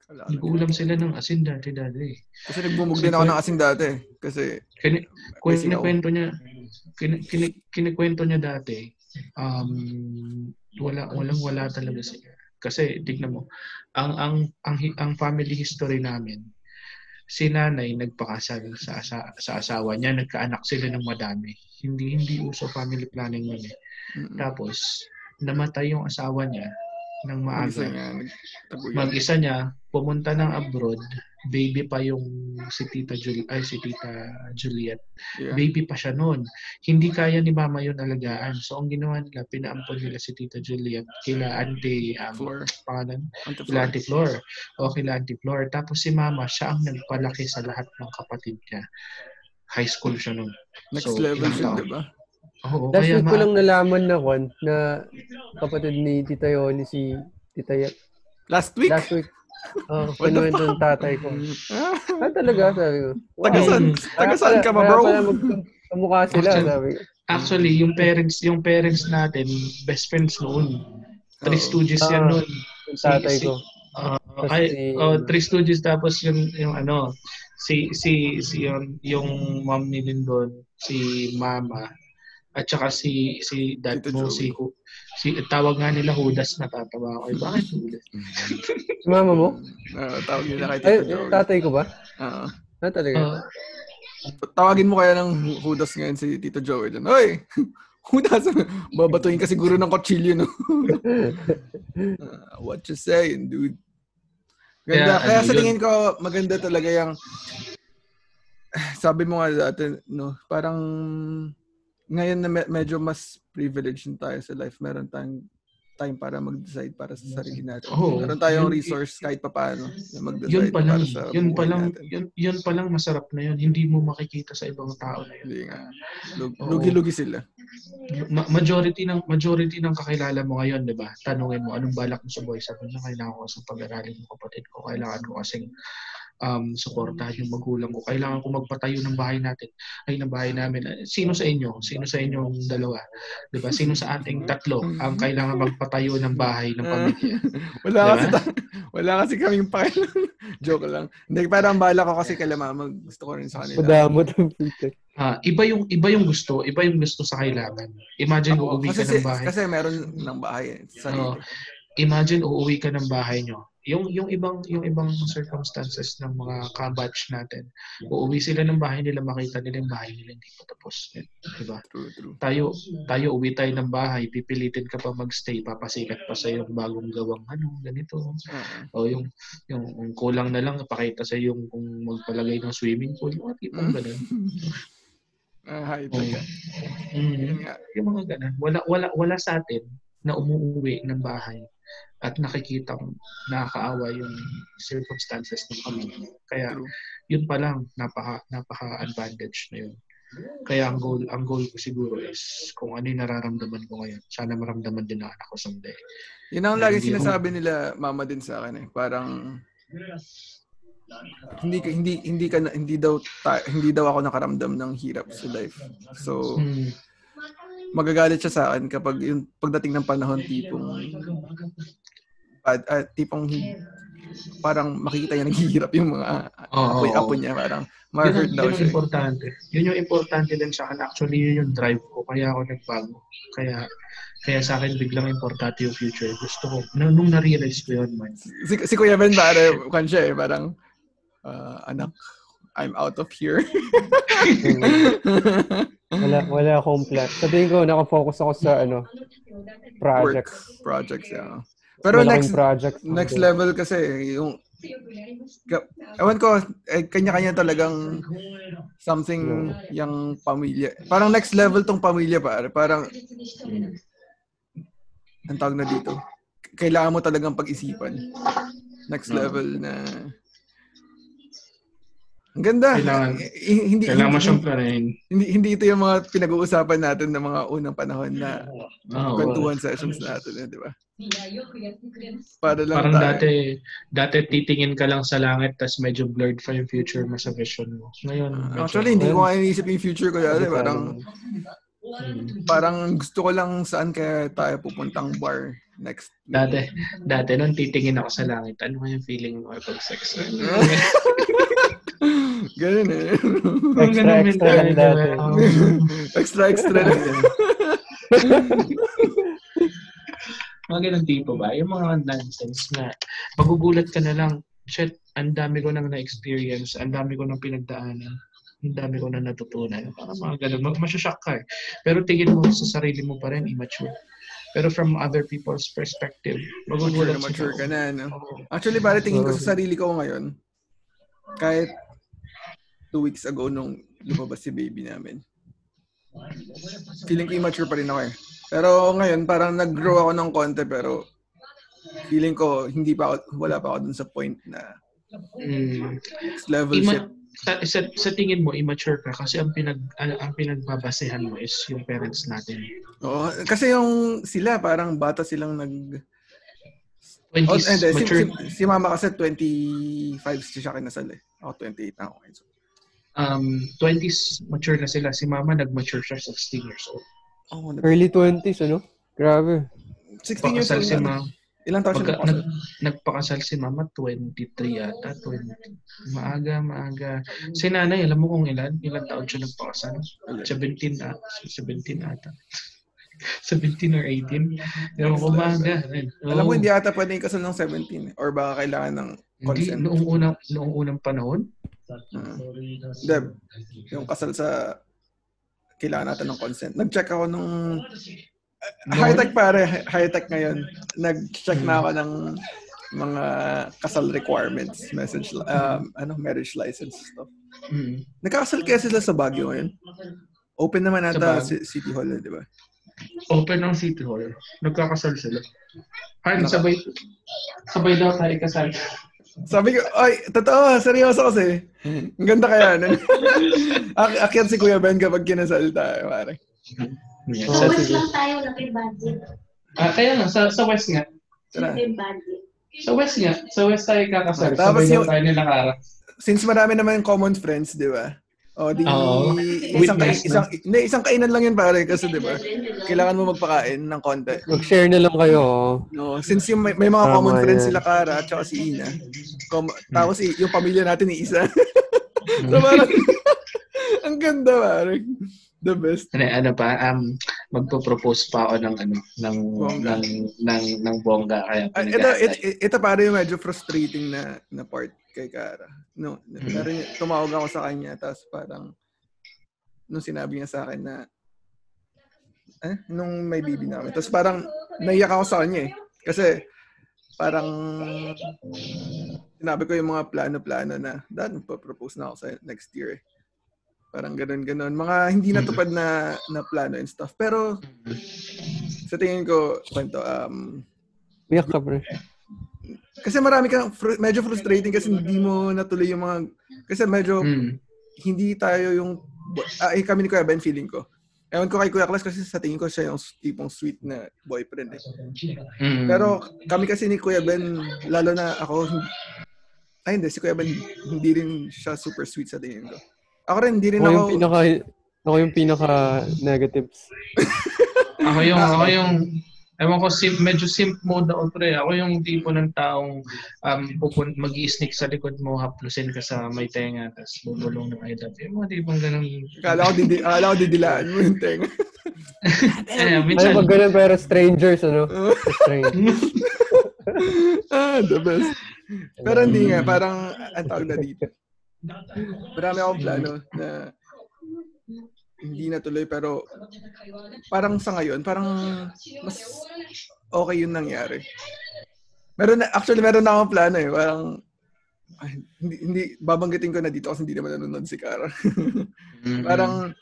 Kala ko. Nag-uulam sila ng asin dati dati. Kasi nagmumog din ako ng asing dati. Kasi Kini, kinikwento niya, kin, kin, kinikwento niya dati, um, wala, walang wala talaga siya. Kasi, tignan mo, ang, ang, ang, ang family history namin, si nanay nagpakasal sa, sa, sa asawa niya, nagkaanak sila ng madami. Hindi, hindi uso family planning yun eh. mm, Tapos, namatay yung asawa niya ng maaga. Mag-isa niya, pumunta ng abroad, baby pa yung si Tita Jul ay si Tita Juliet. Yeah. Baby pa siya noon. Hindi kaya ni mama yun alagaan. So ang ginawa nila, pinaampon nila si Tita Juliet kila Auntie um, Floor. pangalan, Onto kila Auntie Flor. O kila Auntie Flor. Tapos si mama, siya ang nagpalaki sa lahat ng kapatid niya. High school siya noon. Next So, level siya, di ba? Oo, Last kaya week ko lang nalaman na kon na kapatid ni Tita Yoli si Tita Y- Last week? Last week. Oh, kinuwento ng tatay ko. Ah, Ah, talaga, sabi ko. taga saan? Mm. Taga saan ka ba, Kaya bro? pala mag- kamukha sila, Actually, sabi ko. Actually, yung parents, yung parents natin, best friends noon. Three Oo. Stooges Ah. yan noon. Yung tatay si- ko. Ah, Tapos ay, si- oh, Three Stooges tapos yung yung ano si si si yung, yung mom ni Lindon, si mama at saka si si dad Tito mo si Hu- si tawag nga nila Judas natatawa ako. Eh, bakit Judas? Si mama mo? Ah, tawag nila kay Ay, Tito Joey. tatay ko ba? Ah. Ah, talaga. Ah, Tawagin mo kaya ng Hudas ngayon si Tito Joey dyan. Hoy! Hudas! Babatuin ka siguro ng kutsilyo, no? Ah, what you saying, dude? Ganda. Kaya, Kaya, ano sa tingin ko, maganda talaga yung sabi mo nga dati, no, parang ngayon na me- medyo mas privileged na tayo sa life, meron tayong time para mag-decide para sa sarili natin. Oo. meron tayong Yun- resource kahit papaano na mag-decide yun pa lang, para sa yun pa buhay lang, natin. yun, yun pa lang masarap na yun. Hindi mo makikita sa ibang tao na yun. Hindi nga. Lug- Oo. Lugi-lugi sila. Ma- majority ng majority ng kakilala mo ngayon, 'di ba? Tanungin mo anong balak mo sa buhay, sabi mo kailangan ko sa pag-aralin ng kapatid ko, kailangan ko kasing um suportahan yung magulang ko, kailangan ko magpatayo ng bahay natin, ay ng bahay namin. Eh, Sino sa inyo? Sino sa inyong dalawa? 'Di ba? Sino sa ating tatlo ang kailangan magpatayo ng bahay ng pamilya? Wala Diba? kasi ta- wala kasi kaming pakialam. Joke lang. Hindi parang bala ko kasi kala mama, gusto ko rin sa kanila. Madamot ang pita. Ah, iba yung iba yung gusto, iba yung gusto sa kailangan. Imagine Oo, uuwi ka si- ng bahay. kasi meron ng bahay eh, sa Oo. sarili. imagine uuwi ka ng bahay nyo. Yung yung ibang yung ibang circumstances ng mga kabatch natin. Uuwi sila ng bahay nila makita nila yung bahay nila hindi pa tapos. Di ba tayo tayo uwi tayo ng bahay pipilitin ka pa magstay papasikat pa sa yung bagong gawang ano ganito. O yung yung, yung kulang na lang pakita sa yung kung magpalagay ng swimming pool. Yung tipong ganun. Ah. Oo. Yun Mm, yung mga ganun. Wala wala wala sa atin na umuwi ng bahay at nakikita nakakaawa yung circumstances ng pamilya. Kaya yun pa lang napaka napaka advantage na yun. Kaya ang goal ang goal ko siguro is kung ano yung nararamdaman ko ngayon, sana maramdaman din ng anak ko someday. Yun ang lagi Hindi ako- sinasabi nila mama din sa akin eh. Parang hindi ka hindi hindi ka hindi daw ta- hindi daw ako nakaramdam ng hirap sa life. So Hmm. magagalit siya sa akin kapag yung pagdating ng panahon tipong at, at tipong hi- parang makikita niya naghihirap yung mga Oo. apoy-apo niya parang Yun, ma-hurt daw yun siya. eh. importante. Yun yung importante din sa akin. Actually, yun yung drive ko. Kaya ako nagbago. Kaya kaya sa akin biglang importante yung future. Gusto ko, nung, nung na-realize ko yun, man. Si, si Kuya Ben pare kan siya eh parang ah, anak I'm out of here. Wala, wala akong plan. Sabihin ko, nakafocus ako sa ano, Work projects. projects yeah. Pero next project. next level kasi yung ewan ko eh, kanya-kanya talagang something yung pamilya. Parang next level tong pamilya pare. Parang ang tawag na dito. Kailangan mo talagang pag-isipan. Next level na ang ganda. Kailangan- Eh, hindi, Kailangan mo hindi, siyang planin. hindi, hindi ito yung mga pinag-uusapan natin ng mga unang panahon na Oo. kwentuhan sessions natin, eh, di ba? Para lang Parang tayo. dati, dati titingin ka lang sa langit tas medyo blurred pa yung future mo sa vision mo. Ngayon, medyo- Actually, hindi ko nga iniisip yung future ko dati. Parang, Hmm. parang gusto ko lang saan kaya tayo pupuntang bar next. Dati, dati nung titingin ako sa langit, ano nga yung feeling mo pag sex? Ganun eh. Extra, extra lang dati. extra, extra. mga ganun tipo ba? Yung mga nonsense na magugulat ka na lang, shit, ang dami ko nang na-experience, ang dami ko nang pinagdaanan, ang dami ko nang natutunan. Parang mga ganun, mag masyashock ka eh. Pero tingin mo sa sarili mo pa rin, immature. Pero from other people's perspective, Mature magugulat na mature ka na, no? Actually, pare, tingin ko sa sarili ko ngayon, kahit two weeks ago nung lumabas si baby namin, feeling ko immature pa rin ako eh. Pero ngayon, parang nag-grow ako ng konti, pero feeling ko hindi pa ako, wala pa ako dun sa point na Mm. level Ima- shit. sa, sa, sa tingin mo, immature ka kasi ang, pinag, ang, ang pinagbabasehan mo is yung parents natin. Oo, kasi yung sila, parang bata silang nag... 20s, Oh, hindi, si, mature, si, si mama kasi 25 siya kinasal eh. Ako 28 na ako. So, um, 20s, mature na sila. Si mama, nag-mature siya 16 years old. oh, Early 20s, ano? Grabe. 16 years old si mama. Ilang taon siya nag, nagpakasal si mama, 23 yata. 20. Maaga, maaga. Si nanay, alam mo kung ilan? Ilang taon siya nagpakasal? Ilan? 17 na. 17 ata. 17 or 18. Ewan ko, maaga. Alam mo, hindi ata pwede ikasal ng 17 eh. Or baka kailangan ng Hindi, consent. noong unang, noong unang panahon, Ah. Deb, yung kasal sa kailangan natin ng consent. Nag-check ako nung high-tech pare, high-tech ngayon. Nag-check na ako ng mga kasal requirements, message, um, ano, marriage license stuff. mm, Nagkakasal kaya sila sa Baguio ngayon? Open naman Sa ata Baguio? si City Hall, eh, di ba? open ng City Hall. Nagkakasal sila. Han, sabay, sabay daw tayo kasal. Sabi ko, ay, totoo, seryoso kasi. Ang ganda kaya nun. Ak akyat si Kuya Ben kapag kinasal tayo, pare. Yeah, Bawat sige. lang tayo laki budget. ah, kaya nga, sa, sa West nga. Laki budget. Sa West nga. Sa West tayo kakasal. Ah, tapos yung- tayo nila Kara. Since marami naman common friends, di ba? O, di, Oo. isang, Witness, isang, hindi, isang kainan lang yun pare kasi di ba? Kailangan mo magpakain ng konti. Mag-share na lang kayo. oh. No, since yung may, may mga Tama common friends sila Kara at saka si Ina. Com- tapos i- yung pamilya natin ni isa. so parang, ang ganda pare. The best. Ano, ano pa, um, magpo-propose pa ako ng ano, ng Bongga. ng ng ng bongga kaya Ah, ito, pinag-aantay. ito, ito para yung medyo frustrating na na part kay Kara. No, Mm. y- tumawag ako sa kanya tapos parang nung sinabi niya sa akin na eh, nung may baby namin. Tapos parang naiyak ako sa kanya eh. Kasi parang sinabi ko yung mga plano-plano na dad, magpa-propose na ako sa next year eh. Parang ganun-ganun. Mga hindi natupad na na plano and stuff. Pero sa tingin ko, kwento, um, Iyak ka, pre. kasi marami kang fru- medyo frustrating kasi hindi mo natuloy yung mga kasi medyo Mm. hindi tayo yung ah, eh, kami ni Kuya Ben feeling ko. Ewan ko kay Kuya Klas kasi sa tingin ko siya yung tipong sweet na boyfriend eh. Mm. Pero kami kasi ni Kuya Ben, lalo na ako, ay hindi, si Kuya Ben hindi rin siya super sweet sa tingin ko. Ako rin, hindi rin Ako yung pinaka, ako yung pinaka negatives. ako yung ako yung Ewan ko, simp, medyo simp mode ako, pre. Ako yung tipo ng taong um, pupun, mag sneak sa likod mo, haplusin ka sa may tenga, tapos bubulong ng I love you. Yung mga tipong ganun. akala ko, didi, akala ko didilaan mo yung tenga. Eh, Ay, pag ganun, pero strangers, ano? Strangers. ah, the best. Pero hindi nga, parang, ang tawag na dito. Marami akong plano na hindi natuloy pero parang sa ngayon, parang mas okay yung nangyari. Meron na, actually meron na akong plano eh. Parang, ay, hindi, hindi, babanggitin ko na dito kasi hindi naman nanonood si Cara. Mm-mm. parang,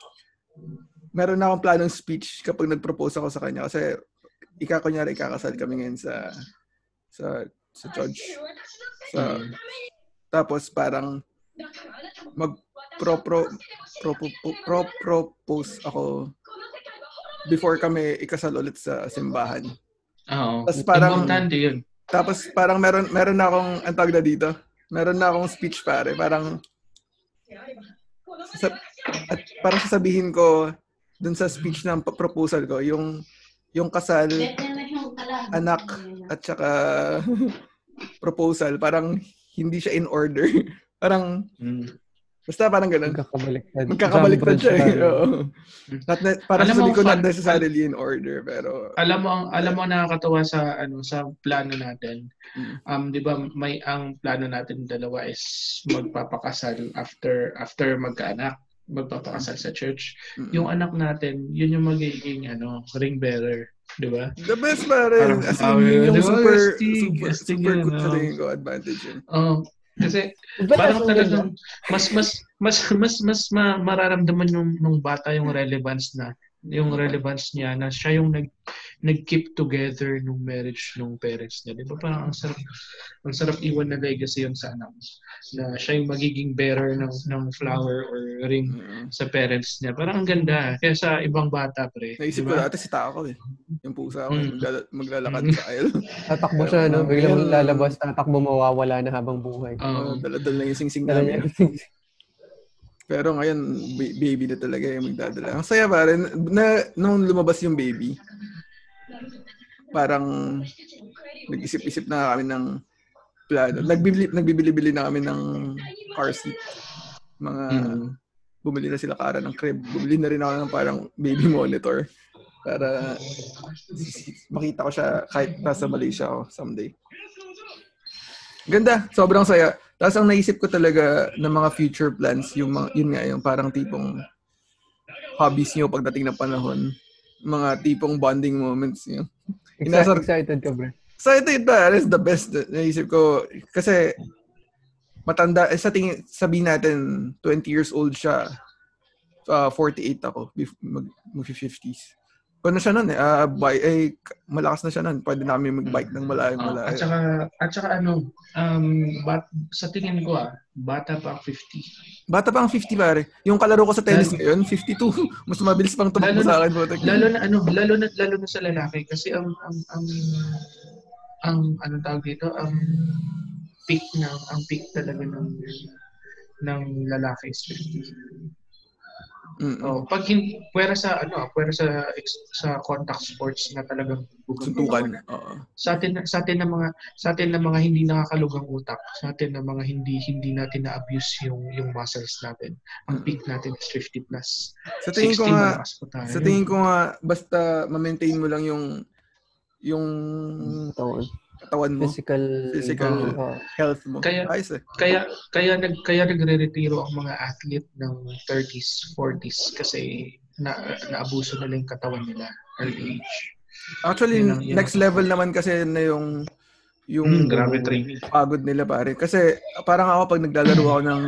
meron na akong planong speech kapag nag-propose ako sa kanya kasi ika kunyari ikakasal kami ngayon sa sa sa church. Sa, tapos parang mag pro pro pro, pro, pro, propose ako before kami ikasal ulit sa simbahan. Oo. Tas parang- Importante yun. Tapos parang meron meron na akong ang tawag na dito. Meron na akong speech pare, parang sa, at parang sasabihin ko dun sa speech ng proposal ko, yung yung kasal, anak at saka proposal, parang hindi siya in order. Parang Mm. basta parang ganun. Magkakabaliktad. Magkakabaliktad siya. Eh. Oo. Not na, parang Alam mo, sabi ko not fun- necessarily in order, pero Alam mo ang alam mo nakakatawa sa ano sa plano natin. Mm. Um 'di ba may ang plano natin dalawa is magpapakasal after after magkaanak, magpapakasal sa church. mm. Yung anak natin, yun yung magiging ano, ring bearer, 'di ba? the best pa rin. Parang, As in, yun yung di ba? super, super, astig super yun, good sa oh. tingin ko advantage yun. Kasi parang talagang mas mas mas mas mas ma, mararamdaman yung nung bata yung relevance na yung relevance niya na siya yung nag nag-keep together nung marriage nung parents niya. Di ba? Parang ang sarap, ang sarap iwan na legacy yun sa anak. Na siya yung magiging bearer ng, ng flower or ring Mm. sa parents niya. Parang ang ganda. Kaya sa ibang bata, pre. Naisip Di ko dati si Tako eh. Yung pusa ko, Mm. maglala- maglalakad Mm. sa aisle. Tatakbo siya, no? Biglang lalabas, tatakbo, mawawala na habang buhay. Oo. Daladal lang yung sing-sing namin. Pero ngayon, ba- baby na talaga yung magdadala. Ang saya pa rin, na, nung lumabas yung baby, parang nag-isip-isip na kami ng plano. Nagbibili, nagbibili-bili na kami ng car seat. Mga, Mm. bumili na sila kara ng crib. Bumili na rin ako ng parang baby monitor para makita ko siya kahit nasa Malaysia ako someday. Ganda, sobrang saya. Tapos ang naisip ko talaga ng mga future plans, yung mga, yun nga, yung parang tipong hobbies niyo pagdating ng panahon. Mga tipong bonding moments niyo. Excited, excited ka, bro. Excited pa. That is the best. Naisip ko. Kasi, matanda, eh, sa tingin, sabihin natin, 20 years old siya. Uh, 48 ako. bef- Mag, mag 50s. Ano siya nun eh, ah, bi- eh, malakas na siya nun. Pwede namin mag-bike ng malayo Oo. malayo. at saka, at saka ano, um, bat, sa tingin ko ah, bata pa ang 50. Bata pa ang 50 pare. Yung kalaro ko sa tennis Lalo- ngayon, 52. Mas mabilis pang tumakbo sa akin. Putek. Lalo na ano, lalo na lalo na sa lalaki kasi ang ang ang ang ano tawag dito, ang peak na ang peak talaga ng ng lalaki is 50. Mm. Oh, pag hin, pwera sa ano, pwera sa sa contact sports na talagang Suntukan. Oo. Sa atin sa atin na mga sa atin na mga hindi nakakalugang utak, sa atin na mga hindi hindi natin na-abuse yung yung muscles natin. Ang Mm. peak natin is 50 plus. Sa tingin ko 60 nga, sa tingin ko nga, basta ma-maintain mo lang yung yung Tawag. Katawan mo, Physical. Physical. Oo. health mo. Kaya- Ayos eh. kaya kaya nag kaya nagre-retiro ang mga athlete ng 30s, 40s kasi na naabuso na lang yung katawan nila early age. Actually, Yun ang- yun next level naman kasi na yung yung Mm, grabe training. pagod nila pare. Kasi parang ako pag naglalaro ako ng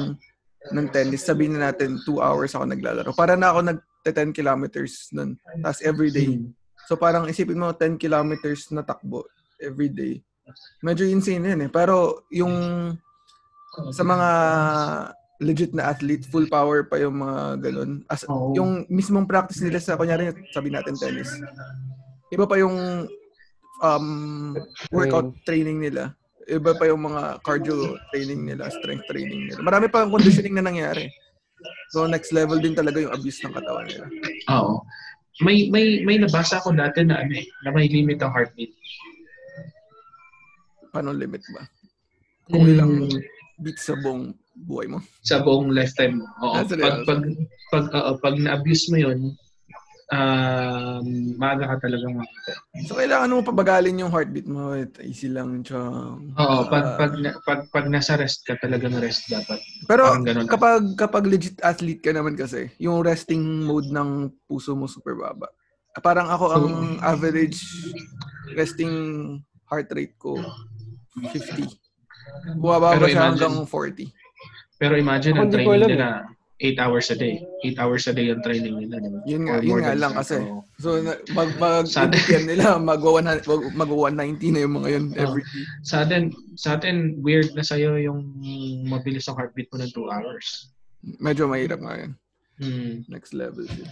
ng tennis, sabihin na natin 2 hours ako naglalaro. Para na ako nag 10 kilometers nun. Tapos every day. Mm. So parang isipin mo 10 kilometers na takbo every day. Medyo insane yun eh. Pero yung sa mga legit na athlete, full power pa yung mga ganun. As, Oo. Yung mismong practice nila sa, kunyari, sabi natin tennis. Iba pa yung um, workout training nila. Iba pa yung mga cardio training nila, strength training nila. Marami pa conditioning na nangyari. So next level din talaga yung abuse ng katawan nila. Oo. May may may nabasa ko dati na ano eh, na may limit ang heartbeat. Paano limit ba? Kung Mm. ilang beats sa buong buhay mo. sa buong lifetime mo. Oo. Ah, pag pag pag oo, pag na-abuse mo 'yon, um, maaga ka talagang makita. So kailangan mo pabagalin yung heartbeat mo. It, easy lang. Chong. Oo, pag Ah. pag na- pag pag nasa rest ka talagang rest dapat. Pero kapag kapag legit athlete ka naman kasi, yung resting mode ng puso mo super baba. Parang ako ang average resting heart rate ko 50. Bumaba Pero ba siya imagine- hanggang 40? Pero imagine ang training alam nila 8 hours a day. 8 hours a day ang training nila. di ba? Yun nga, Or yun nga lang kasi. So mag mag Sa- nila 100 magwa 190 na yung mga yun every day. Sa atin, sa atin weird na sa'yo yung mabilis ang heartbeat mo ng 2 hours. Medyo mahirap nga yun. Hmm. Next level yun.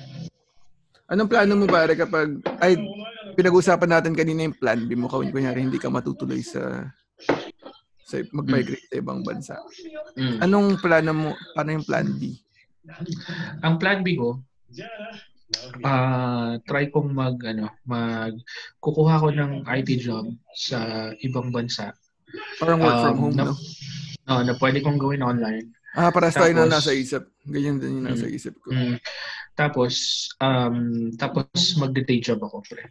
Anong plano mo pare kapag ay pinag-usapan natin kanina yung plan B mo kunyari hindi ka matutuloy sa sa mag-migrate sa ibang bansa. Hmm. Anong plano mo? Ano yung plan B? Ang plan B ko, ah try kong mag ano, mag kukuha ko ng IT job sa ibang bansa. Parang work from Um, home, na- no? No, na pwede kong gawin online. Ah, para tayo na nasa isip. Ganyan din yung nasa Mm. isip ko. Mm. Tapos um tapos magde-day job ako, pre.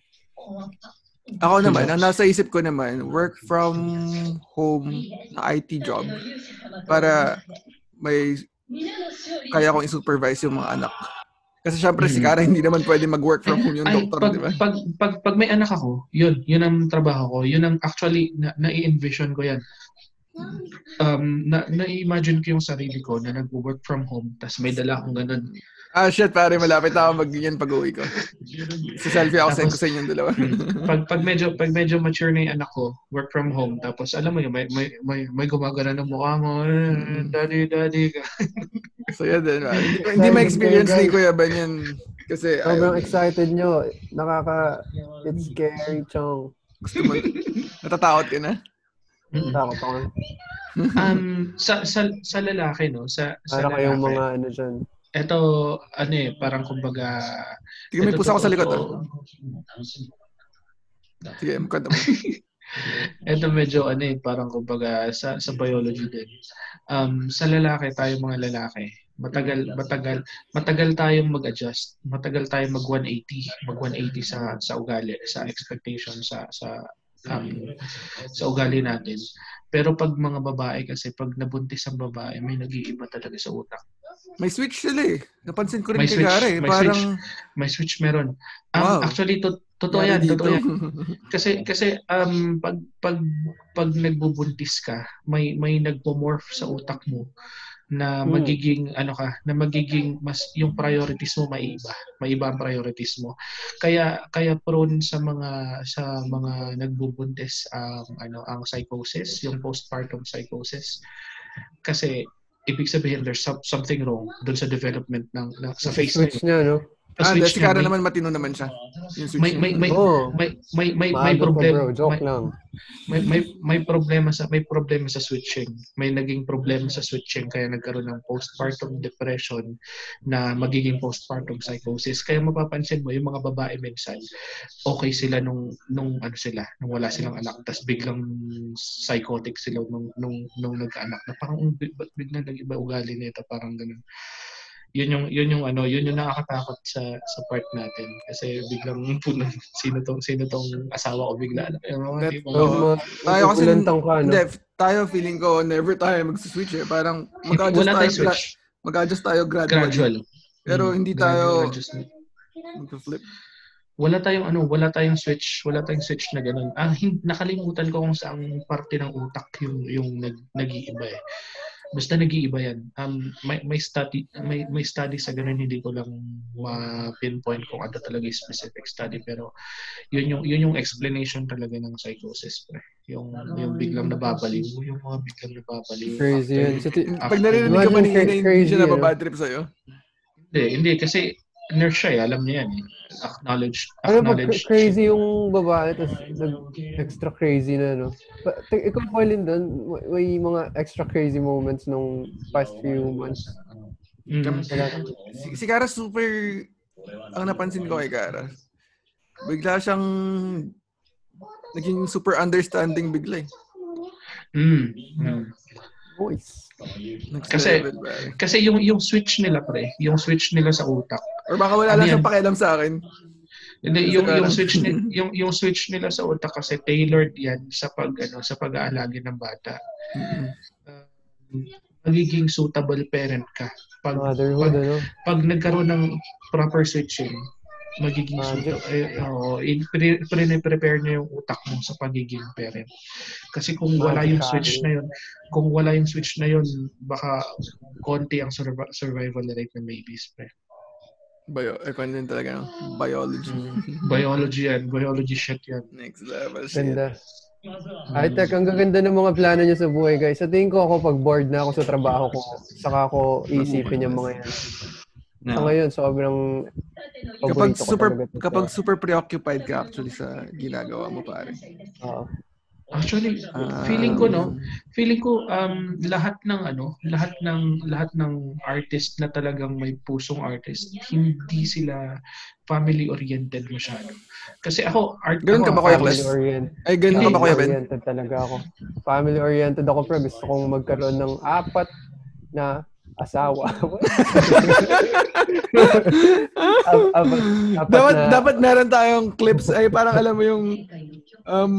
Ako naman, ang nasa isip ko naman, work from home na IT job para may kaya kong i-supervise yung mga anak. Kasi syempre si Mm. Kara hindi naman pwede mag-work from home yung doktor, di ba? pag, pag, pag may anak ako, yun, yun ang trabaho ko. Yun ang actually, na, na-envision ko yan. Um, na, na-imagine ko yung sarili ko na nag-work from home, tas may dala akong ganun. Ah, shit, pare, malapit na ako mag-ganyan pag uwi ko. Sa selfie ako send ko sa inyong dalawa. pag, pag, medyo, pag medyo mature na yung anak ko, work from home, tapos alam mo yun, may, may, may, may gumagana ng mukha mo, eh, daddy, daddy. so, yan din. ah. Hindi, hindi ma-experience ni Kuya Ben yan. Kasi Sobrang excited nyo. Nakaka... It's scary, chong. gusto mo. Natatakot ka na? Mm. Takot ako. um, sa, sa, sa lalaki, no? Sa, sa Para kayong lalaki, mga ano dyan. Ito, ano eh, parang kumbaga, Sige, may pusa ko sa likod. Ah. Sige, magkanta mo. Ito medyo ano eh, parang kumbaga sa, sa biology din. Um, sa lalaki, tayo mga lalaki, matagal, matagal, matagal tayong mag-adjust. Matagal tayong mag 180, mag 180 sa, sa ugali, sa expectation, sa, sa, um, sa ugali natin. Pero pag mga babae kasi, pag nabuntis ang babae, may nag-iiba talaga sa utak. May switch sila eh. Napansin ko rin May kay switch, eh. may Parang, May switch meron. Um, Wow. Actually, to, totoo yan, totoo yan. Kasi kasi um pag pag pag nagbubuntis ka, may may nagpo-morph sa utak mo na Hmm. magiging ano ka, na magiging mas yung priorities mo maiiba. Maiba ang priorities mo. Kaya kaya prone sa mga sa mga nagbubuntis ang ano ang psychosis, yung postpartum psychosis. Kasi ibig sabihin there's some, something wrong doon sa development ng, ng sa face Switch niya, no? Ah, switch si Kara may- naman matino naman siya. May, may, may, Oo. may, may, may, may pa, problema. bro. Joke may, lang. may, may, may problema sa may problema sa switching. May naging problema sa switching kaya nagkaroon ng postpartum depression na magiging postpartum psychosis. Kaya mapapansin mo yung mga babae minsan okay sila nung nung ano sila, nung wala silang anak tapos biglang psychotic sila nung nung nung nagkaanak na parang "Um, bi- ba't biglang nag-iba ugali nito parang ganun. Yun yung yun yung ano, yun yung nakakatakot sa sa part natin kasi biglang puno sino tong sino tong asawa ko bigla. Mga tipong- Oo, Oo. mga- Tayo kasi, ka, no? hindi, tayo feeling ko, never tayo mag-switch eh. Parang mag-adjust tayo, tayong switch. gra- mag-adjust tayo gradually. Gradual. Pero Mm, hindi tayo mag-flip. Wala tayong ano, wala tayong switch, wala tayong switch na ganun. Ah, hin- nakalimutan ko kung saang parte ng utak yung yung nag nag-iiba eh. Basta nag-iiba yan. Um, may, may study may may study sa ganun hindi ko lang ma-pinpoint kung ano talaga yung specific study pero yun yung yun yung explanation talaga ng psychosis pre. Yung yung biglang nababaliw, yung mga biglang nababaliw. Crazy after- yan. Sa ti- Pag narinig ka ni Ina, cra- hindi crazy, siya nababad trip sa'yo? Hindi, hindi kasi nurse siya eh, alam niya yan eh. Acknowledge, Ano ba, acknowledge. cra- crazy yung babae, tapos nag extra crazy na, no? Pa, t- ikaw, Colin, doon, may- mga extra crazy moments nung past few months. Mm. Si, si Kara super, ang napansin ko kay Kara, bigla siyang naging super understanding bigla eh. Mm. Mm. Voice. Kasi-. Kasi yung yung switch nila pre, yung switch nila sa utak. Or baka wala Ano lang siyang yan? pakialam sa akin. Hindi yung yung switch ni, yung yung switch nila sa utak kasi tailored yan sa pag ano sa pag-aalagi ng bata. Mm-mm. Um, magiging suitable parent ka. Pag Motherhood, pag, ano? pag nagkaroon ng proper switching, magiging Magic. suitable. Eh, oo, in- pre- pre-prepare niya yung utak mo sa pagiging parent. Kasi kung wala yung switch na yun, kung wala yung switch na yun, baka konti ang survi- survival rate ng babies. Pre. Bio, eh, kung yun talaga, no? biology. Biology yan. Biology shit yan. Next level shit. Ganda. Ay, tek, ang gaganda ng mga plano niyo sa buhay, guys. Sa tingin ko ako, pag bored na ako sa trabaho ko, saka ako isipin yung mga yan. Sa ngayon, sobrang Kapag super kapag super preoccupied ka actually sa ginagawa mo pare. Oo. Actually, Ah. feeling ko no, feeling ko um lahat ng ano, lahat ng lahat ng artist na talagang may pusong artist, hindi sila family oriented masyado. Kasi ako art Ganun ka ba, Kuya oriented. Ay ganun ka ba Kuya Ben? oriented talaga ako. Family oriented ako, pre. Gusto kong magkaroon ng apat na asawa. Ap- apat, apat Dapat na, dapat meron tayong clips. Ay parang alam mo yung um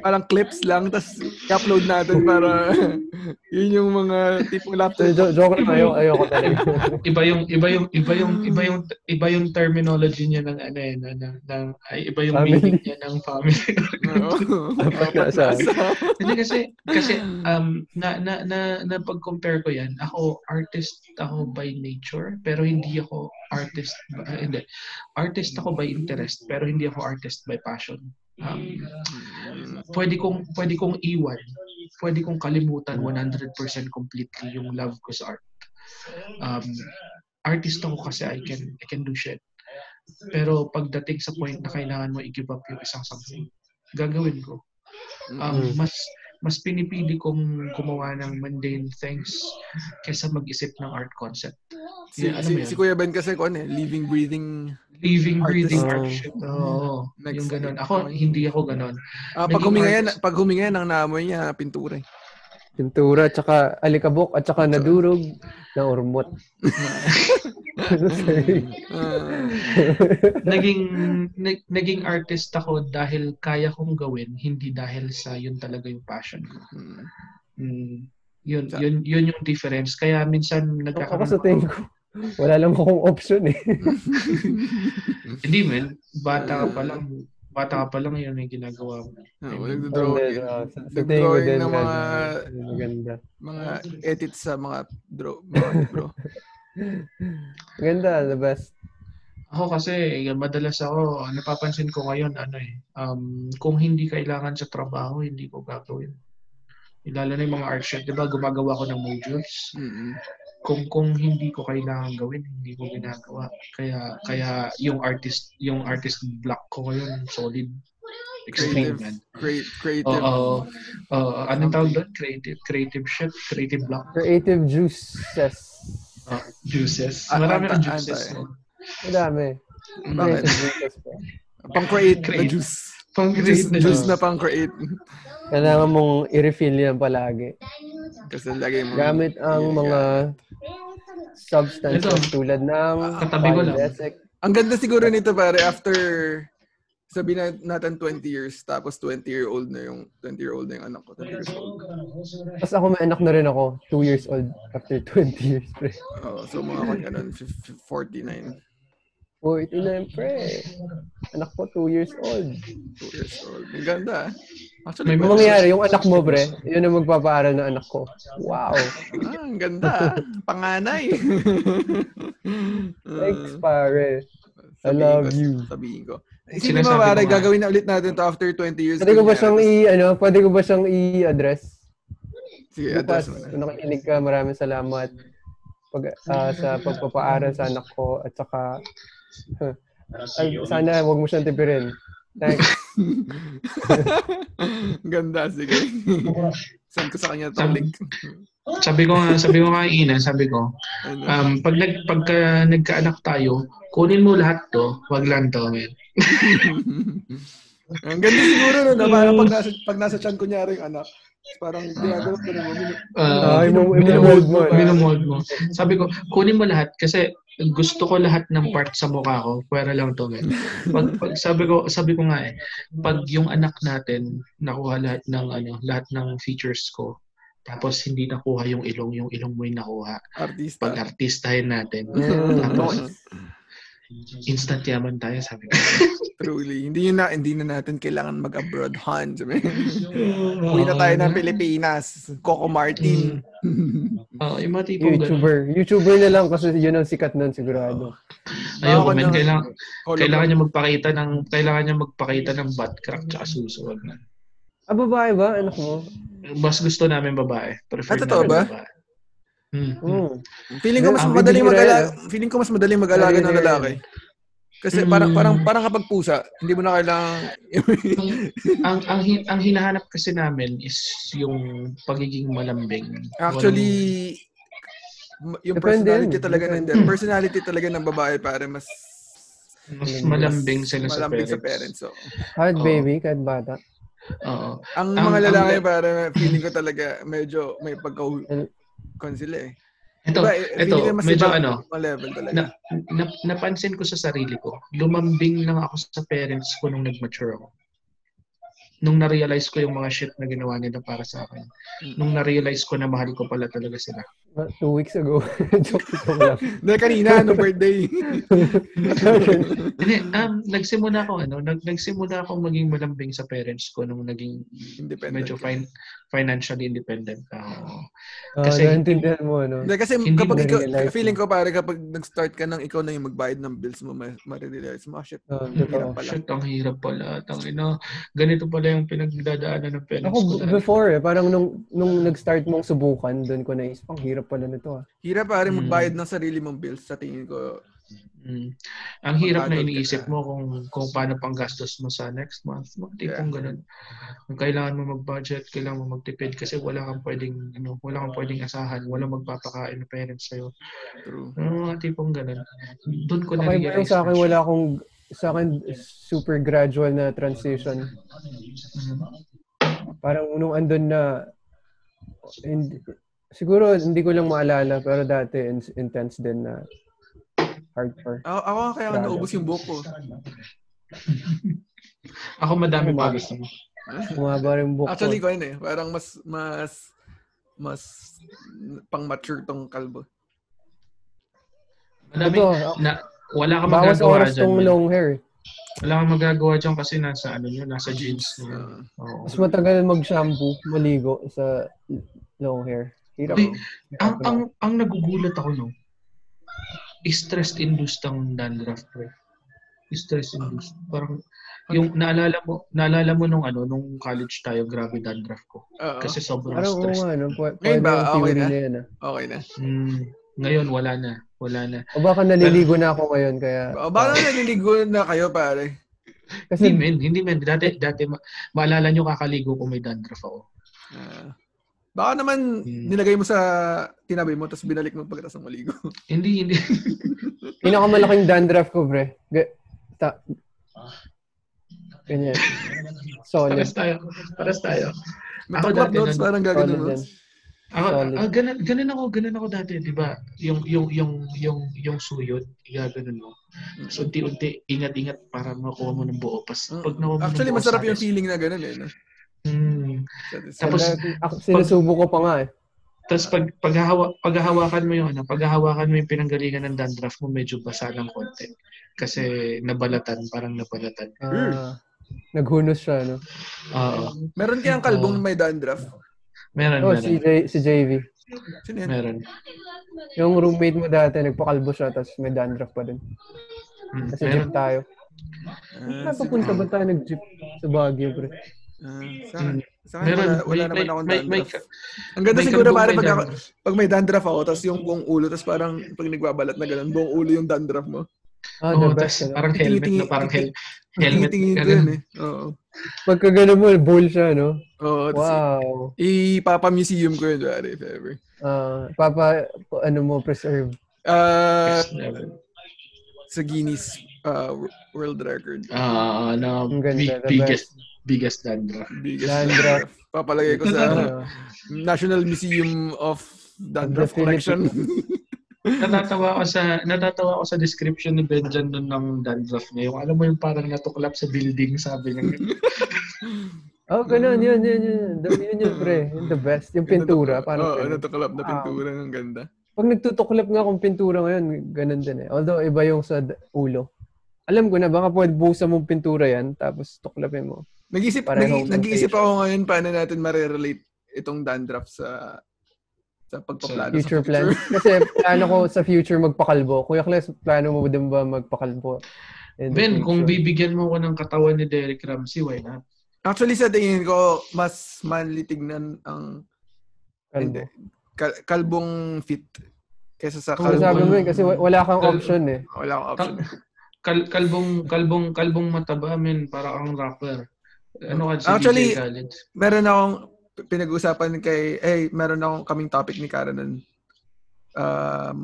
parang clips lang tas i-upload natin para yun yung mga tipong laptop. Jo- joke lang, ayoko, ayoko talaga. iba yung iba yung iba yung iba yung iba yung terminology niya ng ano eh, na, na, ng- ay iba yung Family. meaning niya ng family. Hindi kasi kasi um na na na, na pag-compare ko 'yan. Ako artist ako by nature pero hindi ako artist uh, hindi. Artist ako by interest pero hindi ako artist by passion. Um, pwede kong pwede kong iwan. Pwede kong kalimutan 100% completely yung love ko sa art. Um artist ako kasi I can I can do shit. Pero pagdating sa point na kailangan mo i-give up yung isang something, gagawin ko um, Mm. mas mas pinipili kong gumawa ng mundane things kaysa mag-isip ng art concept. Si, Yeah, si, si Kuya Ben kasi ko ano eh, living breathing. Living, breathing Artist. art shit. Oo. Next yung ganun. Ako, hindi ako ganun. Ah, pag huminga yan, pag huminga yan ang naamoy niya pintura. eh. Pintura, tsaka alikabok, at tsaka nadurog na urmot. Ah, Naging, nag- naging artist ako dahil kaya kong gawin, hindi dahil sa yun talaga yung passion ko. mm. Mm, yun, yun, yun yung difference. Kaya minsan ako nagkakaroon sa tingin ko, wala lang akong option eh. Hindi man, bata ka pa lang, bata ka pa lang yun yung ginagawa mo. Ah, Mm. walang Hindi, drawing. ah, sa, drawing din, ng mga- maganda. Mga edits sa mga draw, mga bro. Maganda, the best. Ako kasi, eh, madalas ako, napapansin ko ngayon, ano eh, um, kung hindi kailangan sa trabaho, hindi ko gagawin. Lalo na yung mga art shop, di ba, gumagawa ko ng modules. Mm-mm. Kung kung hindi ko kailangan gawin, hindi ko ginagawa. Kaya kaya yung artist yung artist block ko ngayon solid. Extreme Creative. Create, creative. Oo. Oo. anong tawag doon? Creative creative shit, creative block. Creative juices. Ah, juices. Ah, Marami anta- ang juices. Madami. Bakit? Pang-create na Create. juice. Pang Juice, create na juice juice. na pang-create. Kailangan mong i-refill yan palagi. Kasi lagay mo. Gamit ang Yeah. mga substances Ito. tulad ng Katabi ko lang. Ang ganda siguro nito pare after sabi na natin 20 years tapos 20 year old na yung 20 year old na yung anak ko 20 years old. Tapos ako may anak na rin ako, 2 years old after 20 years, pre. Oh, so mga kanya nun, fif- fif- 49 49, pre. Anak ko, 2 years old. 2 years old. Ang ganda. Ah. May Actually, Ano pwede- mangyayari, yung anak mo, pre, yun ang magpapaaral ng anak ko. Wow. Ah, ang ganda. ah. Panganay. Thanks, pare. I love ko, you. Sabihin ko. Isipin mo pare, gagawin na ulit natin to after 20 years. Pwede ko ba siyang i, ano, pwede ko ba siyang i-address? Sige, Bukas, address mo na. kung nakikinig ka, maraming salamat pag, ah, sa pagpapaaral sa anak ko at saka ay, sana wag mo siyang tipirin. Thanks. Ganda, sige. Send ko sa kanya itong Sabi- link. Sabi ko nga, sabi ko nga ina, sabi ko, Ano? um, pag nag, pagka nagkaanak tayo, kunin mo lahat to, wag lang to, man. Ang ganda siguro nun, no? parang pag nasa, pag nasa chan kunyari yung anak, parang ginagawa ko na mo. Uh, Ay, mo- mo. Minomold mo. Sabi ko, kunin mo lahat kasi gusto ko lahat ng part sa mukha ko. Pwera lang to, man. Pag, pag sabi ko, sabi ko nga eh, pag yung anak natin nakuha lahat ng ano, lahat ng features ko, tapos hindi nakuha yung ilong, yung ilong mo yung nakuha. Artista. Pag artistahin natin, Mm. tapos instant yaman tayo, sabi ko. Truly. Hindi yun na, hindi na natin kailangan mag-abroad, Han. Sabi. Uwi na tayo ng Pilipinas. Coco Martin. Oo, yung mga tipong ganun. YouTuber. YouTuber na lang kasi yun ang sikat nun sigurado. Ayoko, Ako man. na- Kailangan, Hologram. kailangan niya magpakita ng, kailangan niya magpakita ng butt crack tsaka suso. Wag na. Ah, babae ba? Anak mo? Mas gusto namin babae. Prefer Ah, totoo namin ba? babae. Hmm. Mm. Feeling ko mas Ang madaling mag-alaga, feeling ko mas madaling mag-alaga ng lalaki. Kasi Mm. parang parang parang kapag pusa, hindi mo na kailangan ang ang hin- ang hinahanap kasi namin is yung pagiging malambing. actually m- yung Depende personality talaga ng Depende. personality talaga ng babae para mas Walang- mas malambing sila sa malambing parents. sa parents. So, Kahit Oo. baby, kahit bata. Oo. ang Ang- mga ang- lalaki para feeling ko talaga medyo may pagka kon sila eh. Ito, Diba, eh, ito, ko medyo ano, level talaga. na, na, napansin ko sa sarili ko, lumambing lang ako sa parents ko nung nag-mature ako. Nung na-realize ko yung mga shit na ginawa nila para sa akin. Mm. Nung na-realize ko na mahal ko pala talaga sila. Ah, Two weeks ago. Joke joke lang. Dahil kanina, no birthday. Hindi, um, nagsimula ako, ano, nag, nagsimula ako maging malambing sa parents ko nung naging Independent. medyo fin- financially independent ako. Ah, Kasi- naintindihan mo, no? Hindi, kasi Hindi kapag ikaw, feeling ko pare kapag nag-start ka nang ikaw na yung magbayad ng bills mo, ma- ma-realize mo, ah, shit, Ah, ang hirap pala. Shit, ang hirap pala. Tangina, ganito pala yung pinagdadaanan ng parents Ako, ko. before eh, parang nung, nung nag-start mong subukan, doon ko naisip, ang hirap pala nito ah. Hirap pare Mm. magbayad ng sarili mong bills sa tingin ko. Mm. Ang hirap na iniisip mo kung kung paano pang gastos mo sa next month. Mga tipong ganun. Kung kailangan mo mag-budget, kailangan mo magtipid kasi wala kang pwedeng ano, wala kang pwedeng asahan, wala magpapakain ng parents sa'yo. True. Ano mga tipong ganun. Doon ko na Okay, realize. sa akin, wala akong, sa akin, super gradual na transition. Parang nung andun na, hindi, siguro hindi ko lang maalala, pero dati in- intense din na hardcore. Ako, ako kaya Grabe. naubos yung buhok ko. Ako madami Ako, pa gusto mo. Umaba rin buhok Actually, ko. yun eh. Parang mas, mas, mas pang mature tong kalbo. Madami, Ito, na, wala kang bawas magagawa oras dyan. tong man. long hair. Wala kang magagawa dyan kasi nasa ano yun, nasa jeans. Uh. Oo. Mas matagal mag-shampoo, maligo sa long hair. Hirap. Hindi. ang ang ang nagugulat ako no. Stress induced ang dandruff pre. Stress induced. Parang yung naalala mo, naalala mo nung ano, nung college tayo, grabe dandruff ko. Oo. Kasi sobrang Parang oo stress. nga, no? Pw- Ngayon ba? Okay na? na yan, ah. okay na. Mm, Ngayon, wala na. Wala na. O baka naliligo na ako ngayon, kaya... O, baka naliligo na kayo, pare. Kasi, Hindi, men. Hindi, men. Dati, dati, ma- maalala nyo kakaligo kung may dandruff ako. Ah. Baka naman Hmm. nilagay mo sa tinabi mo tapos binalik mo pagkatapos ng maligo. Hindi, hindi. pinakamalaking dandruff ko, pre. Ga- ta- Ganyan. Solid. Paras tayo. Paras tayo. Ako dati, notes nun- parang gagawin yan. Ako, ah, ganun, ganun ako, ganun ako dati, di ba? Yung, yung, yung, yung, yung suyod, igaganon mo. So, unti-unti, ingat-ingat para makuha mo ng buo. Pas, pag nakuha mo Mm. Actually, ng buo, masarap yung feeling na ganun eh. No? Hmm. Tapos, ako, sinusubo ko pa nga eh. Tapos pag paghahawa, paghahawakan mo yung ano, paghahawakan mo yung pinanggalingan ng dandruff mo, medyo basa ng konti. Kasi nabalatan, parang nabalatan. Ah, naghunos siya, no? Oo. Meron kayang kalbong may dandruff. Meron, Oh, meron. si, J- si JV. Sino? Meron. Yung roommate mo dati, nagpakalbo siya, tapos may dandruff pa din. Hmm, Kasi meron. jeep tayo. Ah, Napapunta ba tayo nag-jeep sa Baguio, pre? Ah, sa, Hmm. Sa akin, Meron. wala, wala May- naman may- akong may- may- dandruff. Ang ganda may siguro pare may pag, ako- dandruff. pag may dandruff ako, tapos yung buong ulo, tapos parang pag nagbabalat na ganun, buong ulo yung dandruff mo. Ah, the tas best. ano? parang helmet na parang hel helmet. Tingin ko ganun. yun eh. Oo. Pagka gano'n mo, bowl siya, no? Oo. Wow. Ipapa-museum ko yun, pare, if ever. Ah, papa, ano mo, preserve. Ah, level. sa Guinness uh, World Record. Ah, ano, Ang ganda, big, the biggest, biggest dandruff. Biggest Dandruff. Papalagay ko sa Ah, National Museum of Dandruff Collection. natatawa ako sa natatawa ako sa description ni Benjan nun ng dandruff niya. Yung alam mo yung parang natuklap sa building, sabi niya. oh, ganun, yun, yun, yun. The- Yun yun, pre. Yun the best. Yung pintura, parang Oo, ganun. natuklap na Wow. pintura. Ang ganda. Pag nagtutuklap nga akong pintura ngayon, ganun din eh. Although, iba yung sa ulo. Alam ko na, baka pwede buhusan mong pintura yan, tapos tuklapin mo. Nag-isip, nag-iisip ako ngayon paano natin marerelate itong dandruff sa sa pagpaplano Future sa plans. Kasi plano ko sa future magpakalbo. Kuya Kles, plano mo din ba magpakalbo? Ben, kung future? bibigyan mo ko ng katawan ni Derek Ramsey, why not? Actually, sa tingin ko, mas manly tignan ang Kalbo. kal- kalbong fit kaysa sa Kung sabi kalbong mo yun, kasi wa- wala kang Kal- option eh. wala akong option. Kal kalbong kalbong kalbong mataba men para kang rapper. Ano ka si Actually, meron akong pinag-usapan kay, eh, meron akong kaming topic ni Karen nun, um,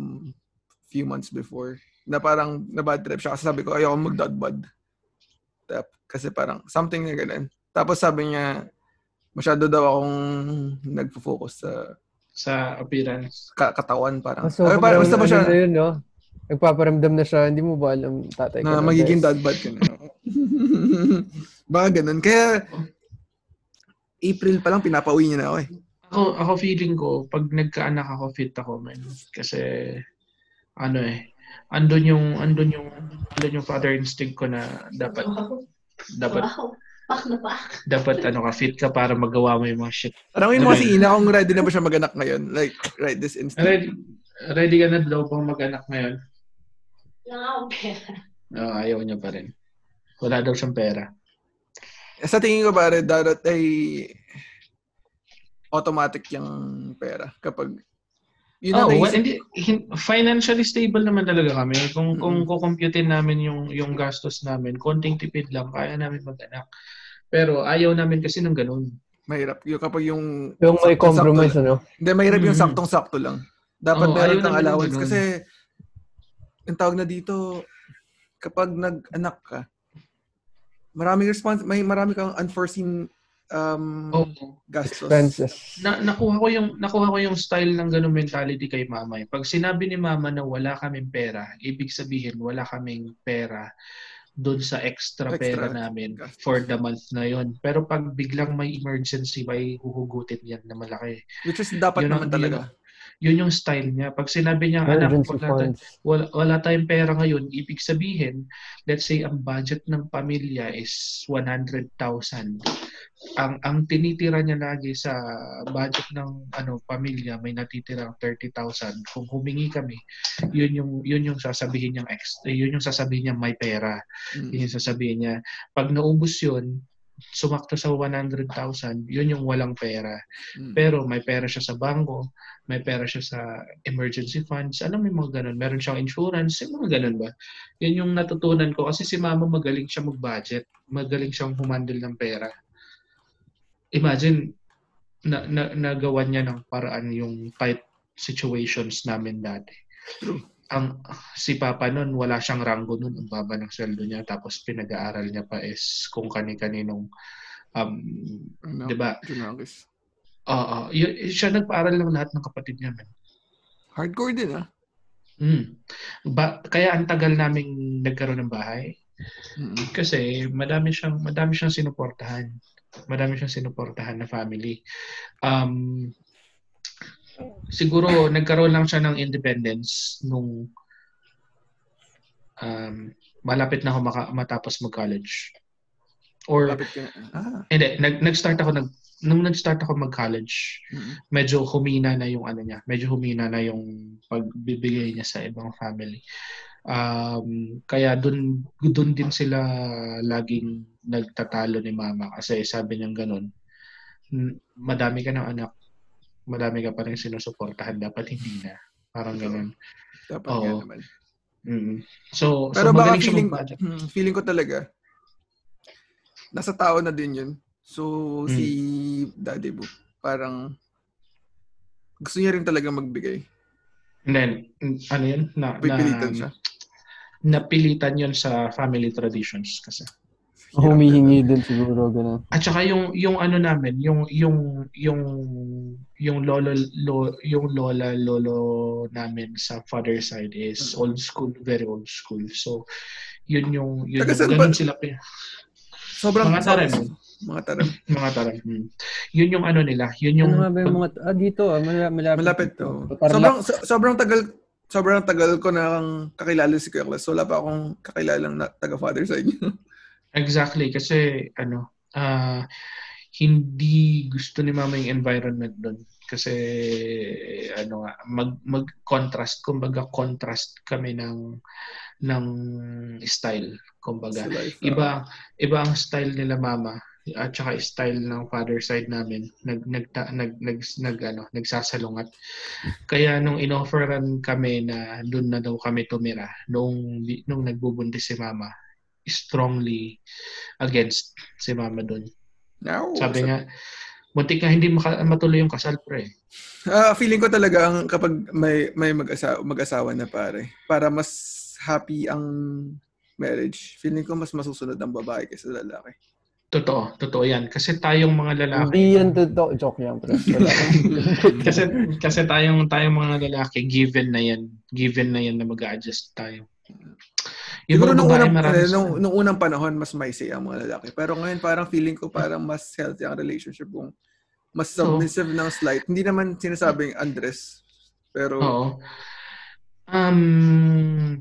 few months before, na parang na bad trip siya kasi sabi ko, ayoko mag bad Tap, kasi parang something na ganun. Tapos sabi niya, masyado daw akong nagfo-focus sa sa appearance. ka- katawan parang. So, Ay, parang, basta ba siya na yun, no? Nagpaparamdam na siya, hindi mo ba alam, tatay ko na magiging dad bod ka na. Baka ganun. Kaya, April pa lang, pinapauwi niya na ako eh. Ako ako feeling ko pag nagkaanak ako fit ako men kasi ano eh andun yung andun yung andun yung father instinct ko na dapat dapat Wow. Pak na pak. dapat ano ka fit ka para magawa mo yung mga shit. Parang mo kasi ina kung ready na ba siya maganak ngayon. Like, right this instant. Ready, ready ka na daw pang mag-anak ngayon? Lang akong pera. No, ayaw niya pa rin. Wala daw siyang pera. Sa tingin ko pare, darat ay automatic yung pera kapag yun oh, ang well, hindi hin- financially stable naman talaga kami. Kung Mm. kung kukomputin namin yung yung gastos namin, konting tipid lang kaya namin mag-anak. Pero ayaw namin kasi ng ganun. mahirap. Yung kapag yung Yung may compromise, ano? Hindi, mahirap yung saktong-sakto lang. Dapat Oo, meron ng allowance kasi yung tawag na dito kapag nag-anak ka maraming response may marami kang unforeseen um, Oh. gastos. Expenses. Na, nakuha ko yung nakuha ko yung style ng ganung mentality kay mama. eh. Pag sinabi ni mama na wala kaming pera, ibig sabihin wala kaming pera doon sa extra, Extra pera namin gastos. for the month na yon. Pero pag biglang may emergency, may huhugutin yan na malaki. Which is dapat Yun naman talaga. Yun yung style niya. Pag sinabi niya, anak, wala, wala, wala tayong pera ngayon, ibig sabihin, let's say ang budget ng pamilya is 100,000. Ang ang tinitira niya lagi sa budget ng ano pamilya may natitirang 30,000. Kung humingi kami, yun yung yun yung sasabihin niyang ex, yun yung sasabihin niya may pera. Mm. Yun yung sasabihin niya. Pag naubos yun, sumakto sa 100,000, yun yung walang pera. Mm. Pero may pera siya sa bangko, may pera siya sa emergency funds. Alam mo yung mga ganun. Meron siyang insurance, yung mga ganun ba? Yun yung natutunan ko kasi si mama magaling siya mag-budget. Magaling siyang humandle ng pera. Imagine, na, na, nagawa niya ng paraan yung type situations namin dati. Ang si Papa noon wala siyang ranggo noon, ang baba ng sweldo niya tapos pinag-aaral niya pa is kung kani-kaninong um, Ano, 'di ba? Oo, y- siya nagpaaral ng lahat ng kapatid niya. Man. Hardcore din ah. Mm. Ba, kaya ang tagal naming nagkaroon ng bahay Mm. kasi madami siyang madami siyang sinuportahan. Madami siyang sinuportahan na family. Um, siguro nagkaroon lang siya ng independence nung um, malapit na ako maka- matapos mag-college. Or. Ah. hindi, nag, nag-start ako nag nung nag-start ako mag-college, Mm. medyo humina na yung ano niya, medyo humina na yung pagbibigay niya sa ibang family. Um, kaya dun dun din sila laging nagtatalo ni mama kasi sabi niya ganun, "Hmm, madami ka ng anak, madami ka pa rin sinusuportahan, dapat hindi na. Parang ganun. Dapat Oo. nga naman. Mm. So, Pero so baka feeling, hmm, feeling ko talaga, nasa tao na din yun. So, Hmm. si Daddy Boo, parang gusto niya rin talaga magbigay. And then, ano yun? Na, Pipilitan na, siya. Napilitan yun sa family traditions kasi. Hirap Humihingi din siguro, gano'n. At saka yung yung ano namin, yung yung yung yung lolo lo, yung lola lolo namin sa father side is Mm. old school, very old school. So yun yung yun Taga yung, ganun ba- sila pi- Sobrang Mga tarim. Mga tarim. mga taram. Mm. Yun yung ano nila, yun yung Ano ba yung mga... Ah, dito ah. Malapit. Malapit. Oh. Tarlac. Sobrang, so- sobrang tagal sobrang tagal ko nang kakilala si Kuya Klas. Wala pa akong kakilalang na, taga-father sa inyo. Exactly. Kasi ano ah hindi gusto ni mama yung environment doon kasi ano nga mag mag-contrast kumbaga contrast kami ng ng style kumbaga. Iba iba ang style nila mama at saka style ng father side namin. Nag nag nag nag, nag ano nagsasalungat. Kaya nung inofferan kami na doon na daw kami tumira nung nung nagbubuntis si mama strongly against si mama doon Now, sabi nga muntik nga hindi maka, matuloy yung kasal pre Ah, feeling ko talaga ang kapag may may mag-asawa, mag-asawa na pare, para mas happy ang marriage. Feeling ko mas masusunod ang babae kaysa lalaki. totoo totoo yan kasi tayong mga lalaki Hindi yan totoo. Joke yan, pre. Kasi kasi tayong tayong mga lalaki given na yan given na yan na mag-adjust tayo yung Siguro nung unang, marami eh, nung, nung unang panahon, mas may say ang mga lalaki. Pero ngayon, parang feeling ko parang mas healthy ang relationship kung mas submissive ng slight. Hindi naman sinasabing Andres. Pero, oo um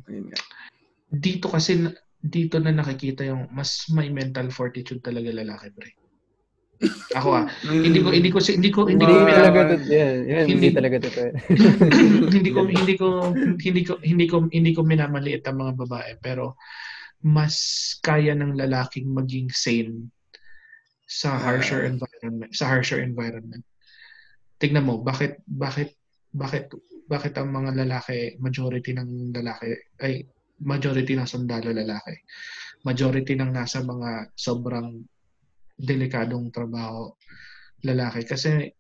dito kasi dito na nakikita yung mas may mental fortitude talaga lalaki pre ako ah hindi ko hindi ko hindi ko hindi Hindi ko talaga totoo. Yan, yan, hindi Hindi- talaga totoo. hindi ko hindi ko hindi ko hindi ko hindi ko minamaliit ang mga babae pero mas kaya ng lalaking maging sane sa harsher Ah. environment sa harsher environment tignan mo bakit bakit bakit bakit ang mga lalaki majority ng lalaki ay majority ng sundalo lalaki majority ng nasa mga sobrang delikadong trabaho lalaki kasi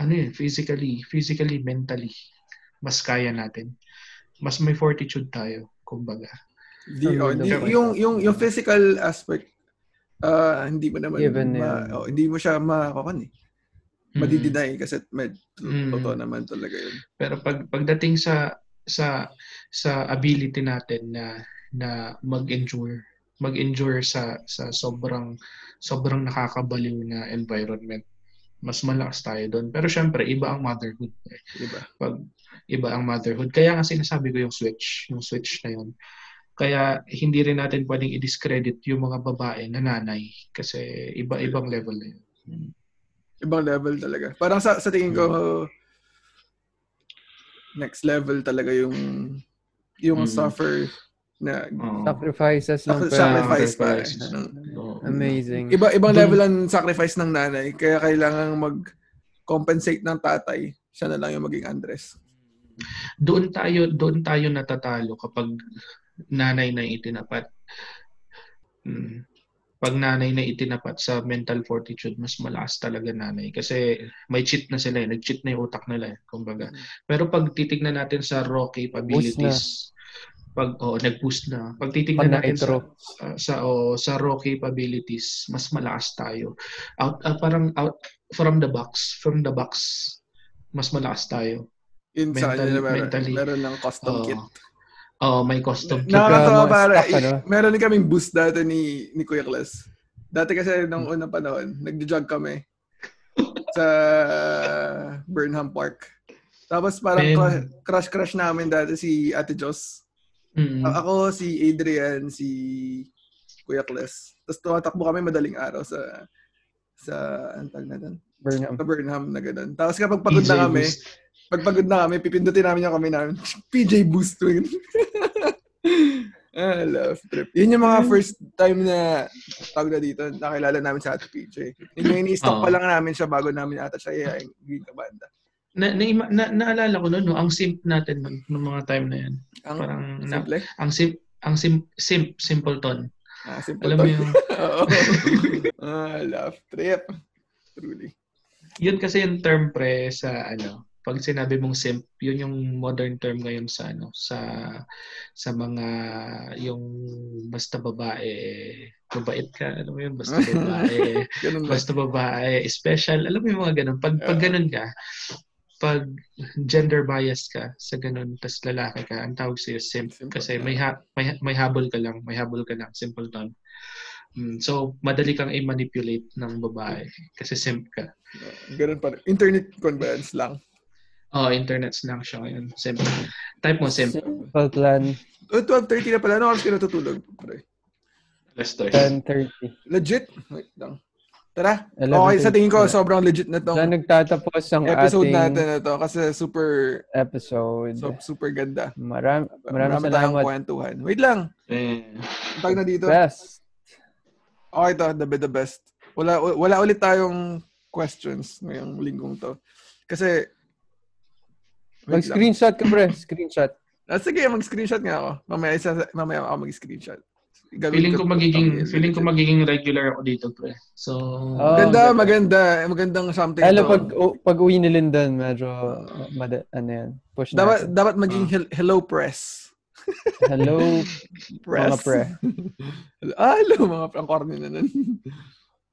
ano yun, physically, physically, mentally, mas kaya natin. Mas may fortitude tayo, kumbaga. Di, oh, di- yung, yung, yung physical aspect, ah hindi mo naman, Given ma, yan. oh, hindi mo siya makakan eh. Mm. Madideny kasi med, Mm. totoo naman talaga yun. Pero pag pagdating sa sa sa ability natin na na mag-endure, mag-endure sa sa sobrang sobrang nakakabaliw na environment, mas malakas tayo doon. Pero syempre, iba ang motherhood. eh. Diba? pag iba ang motherhood. Kaya nga sinasabi ko yung switch, yung switch na yun. Kaya hindi rin natin pwedeng i-discredit yung mga babae na nanay kasi iba-ibang level na yun. Ibang level talaga. Parang sa, sa tingin ko, next level talaga yung yung Mm. suffer Na, Oo. Sacrifices ng pera. sacrifice pa. Amazing. Iba, ibang Dun- level ang sacrifice ng nanay. Kaya kailangan mag-compensate ng tatay. Siya na lang yung maging Andres. doon tayo doon tayo natatalo kapag nanay na itinapat. Mm. Pag nanay na itinapat sa mental fortitude, mas malakas talaga nanay. Kasi may cheat na sila eh. Nag-cheat na yung utak nila eh. Kumbaga. Pero pag titignan natin sa raw capabilities, pag oh, nag-boost na. Pag titignan Pag natin sa, uh, sa oh, sa raw capabilities, mas malakas tayo. Out ah, parang out from the box, from the box, mas malakas tayo. Yun sa Mental- kanila meron, mentally. meron ng custom Oo. kit. Oh, may custom kit. Nakakatawa para, ano? meron din kaming boost dati ni, ni Kuya Kles. Dati kasi nung unang panahon, nag-jog kami sa Burnham Park. Tapos parang crush-crush namin dati si Ate Jos. Mm. A- Ako, si Adrian, si Kuya Kles. Tapos tumatakbo kami madaling araw sa sa ang tawag na doon? Burnham. Sa Burnham na ganun. Tapos kapag pagod na PJ kami, Boost. pag pagod na kami, pipindutin namin yung kami namin. PJ Boost. ah, love trip. Yun yung mga first time na tawag na dito, nakilala namin sa Ate PJ. Yun yung ini-stock Oo. pa lang namin siya bago namin ata siya yayain green ka banda. Na, na, na, naalala ko noon, no, ang simp natin nun, nung mga time na yan. Ang Parang, na, simple. ang simp, ang simp, simp, simpleton. Ah, simple Alam mo yung, Oo. ah, love trip. Truly. yun kasi yung term pre sa ano, pag sinabi mong simp, yun yung modern term ngayon sa ano, sa sa mga yung basta babae, mabait ka, ano mo yun, basta babae, basta babae, special, alam mo yung mga ganun. Pag, pag ganun ka, pag gender bias ka sa ganun, tas lalaki ka, ang tawag sa'yo simp. Simp. Kasi may, ha, may, may habol ka lang, may habol ka lang, simpleton. Mm, so, madali kang i-manipulate ng babae kasi simp ka. Ganun pa. Internet conveyance lang. Oh, internets lang siya ngayon. Simp. Type mo simp. Simple plan. Oh, 12.30 na pala. Ano oras ka natutulog? Pre? Lester. 10.30. Legit? Wait lang. Tara. 11:30. Okay, sa tingin ko, sobrang legit na tong Diyan nagtatapos ang episode ating natin na to kasi super episode. so, super ganda. Maram, maraming Marami tayong salamat. kwentuhan. Wait lang. Eh, Tag na dito. Best. Okay to, the best, the best. Wala, wala ulit tayong questions ngayong linggong to. Kasi. Mag-screenshot ka, pre. Screenshot. Ah, sige, mag-screenshot nga ako. Mamaya, isa, mamaya ako mag-screenshot. Gagawin feeling ko to- magiging feeling ko magiging regular ako dito, pre. So, Oh, Ganda, ganda. maganda. Magandang something. To. pag, u- pag uwi ni Lyndon, medyo, mada, ano yan, push dapat, natin. dapat maging hel- hello press. Hello, Press. mga pre. ah, hello, mga pre. Ang corny na nun.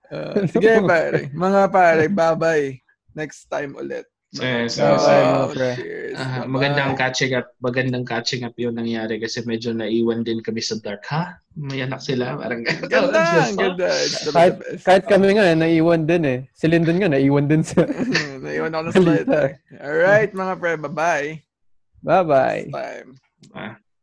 Ah, sige, pare. Mga pare, bye-bye. Next time ulit. Yes. Bye-bye, mga Oh, ah, Bye-bye. magandang catching up, magandang catching up 'yung nangyari kasi medyo naiwan din kami sa dark. Ha? May anak sila, parang Ganda, ganda. The Kahit, kahit kami nga, naiwan din eh. Si Lyndon nga, naiwan din sa... Naiwan ako ng slide. Balita. Alright, mga pre, bye-bye. Bye-bye. Ah.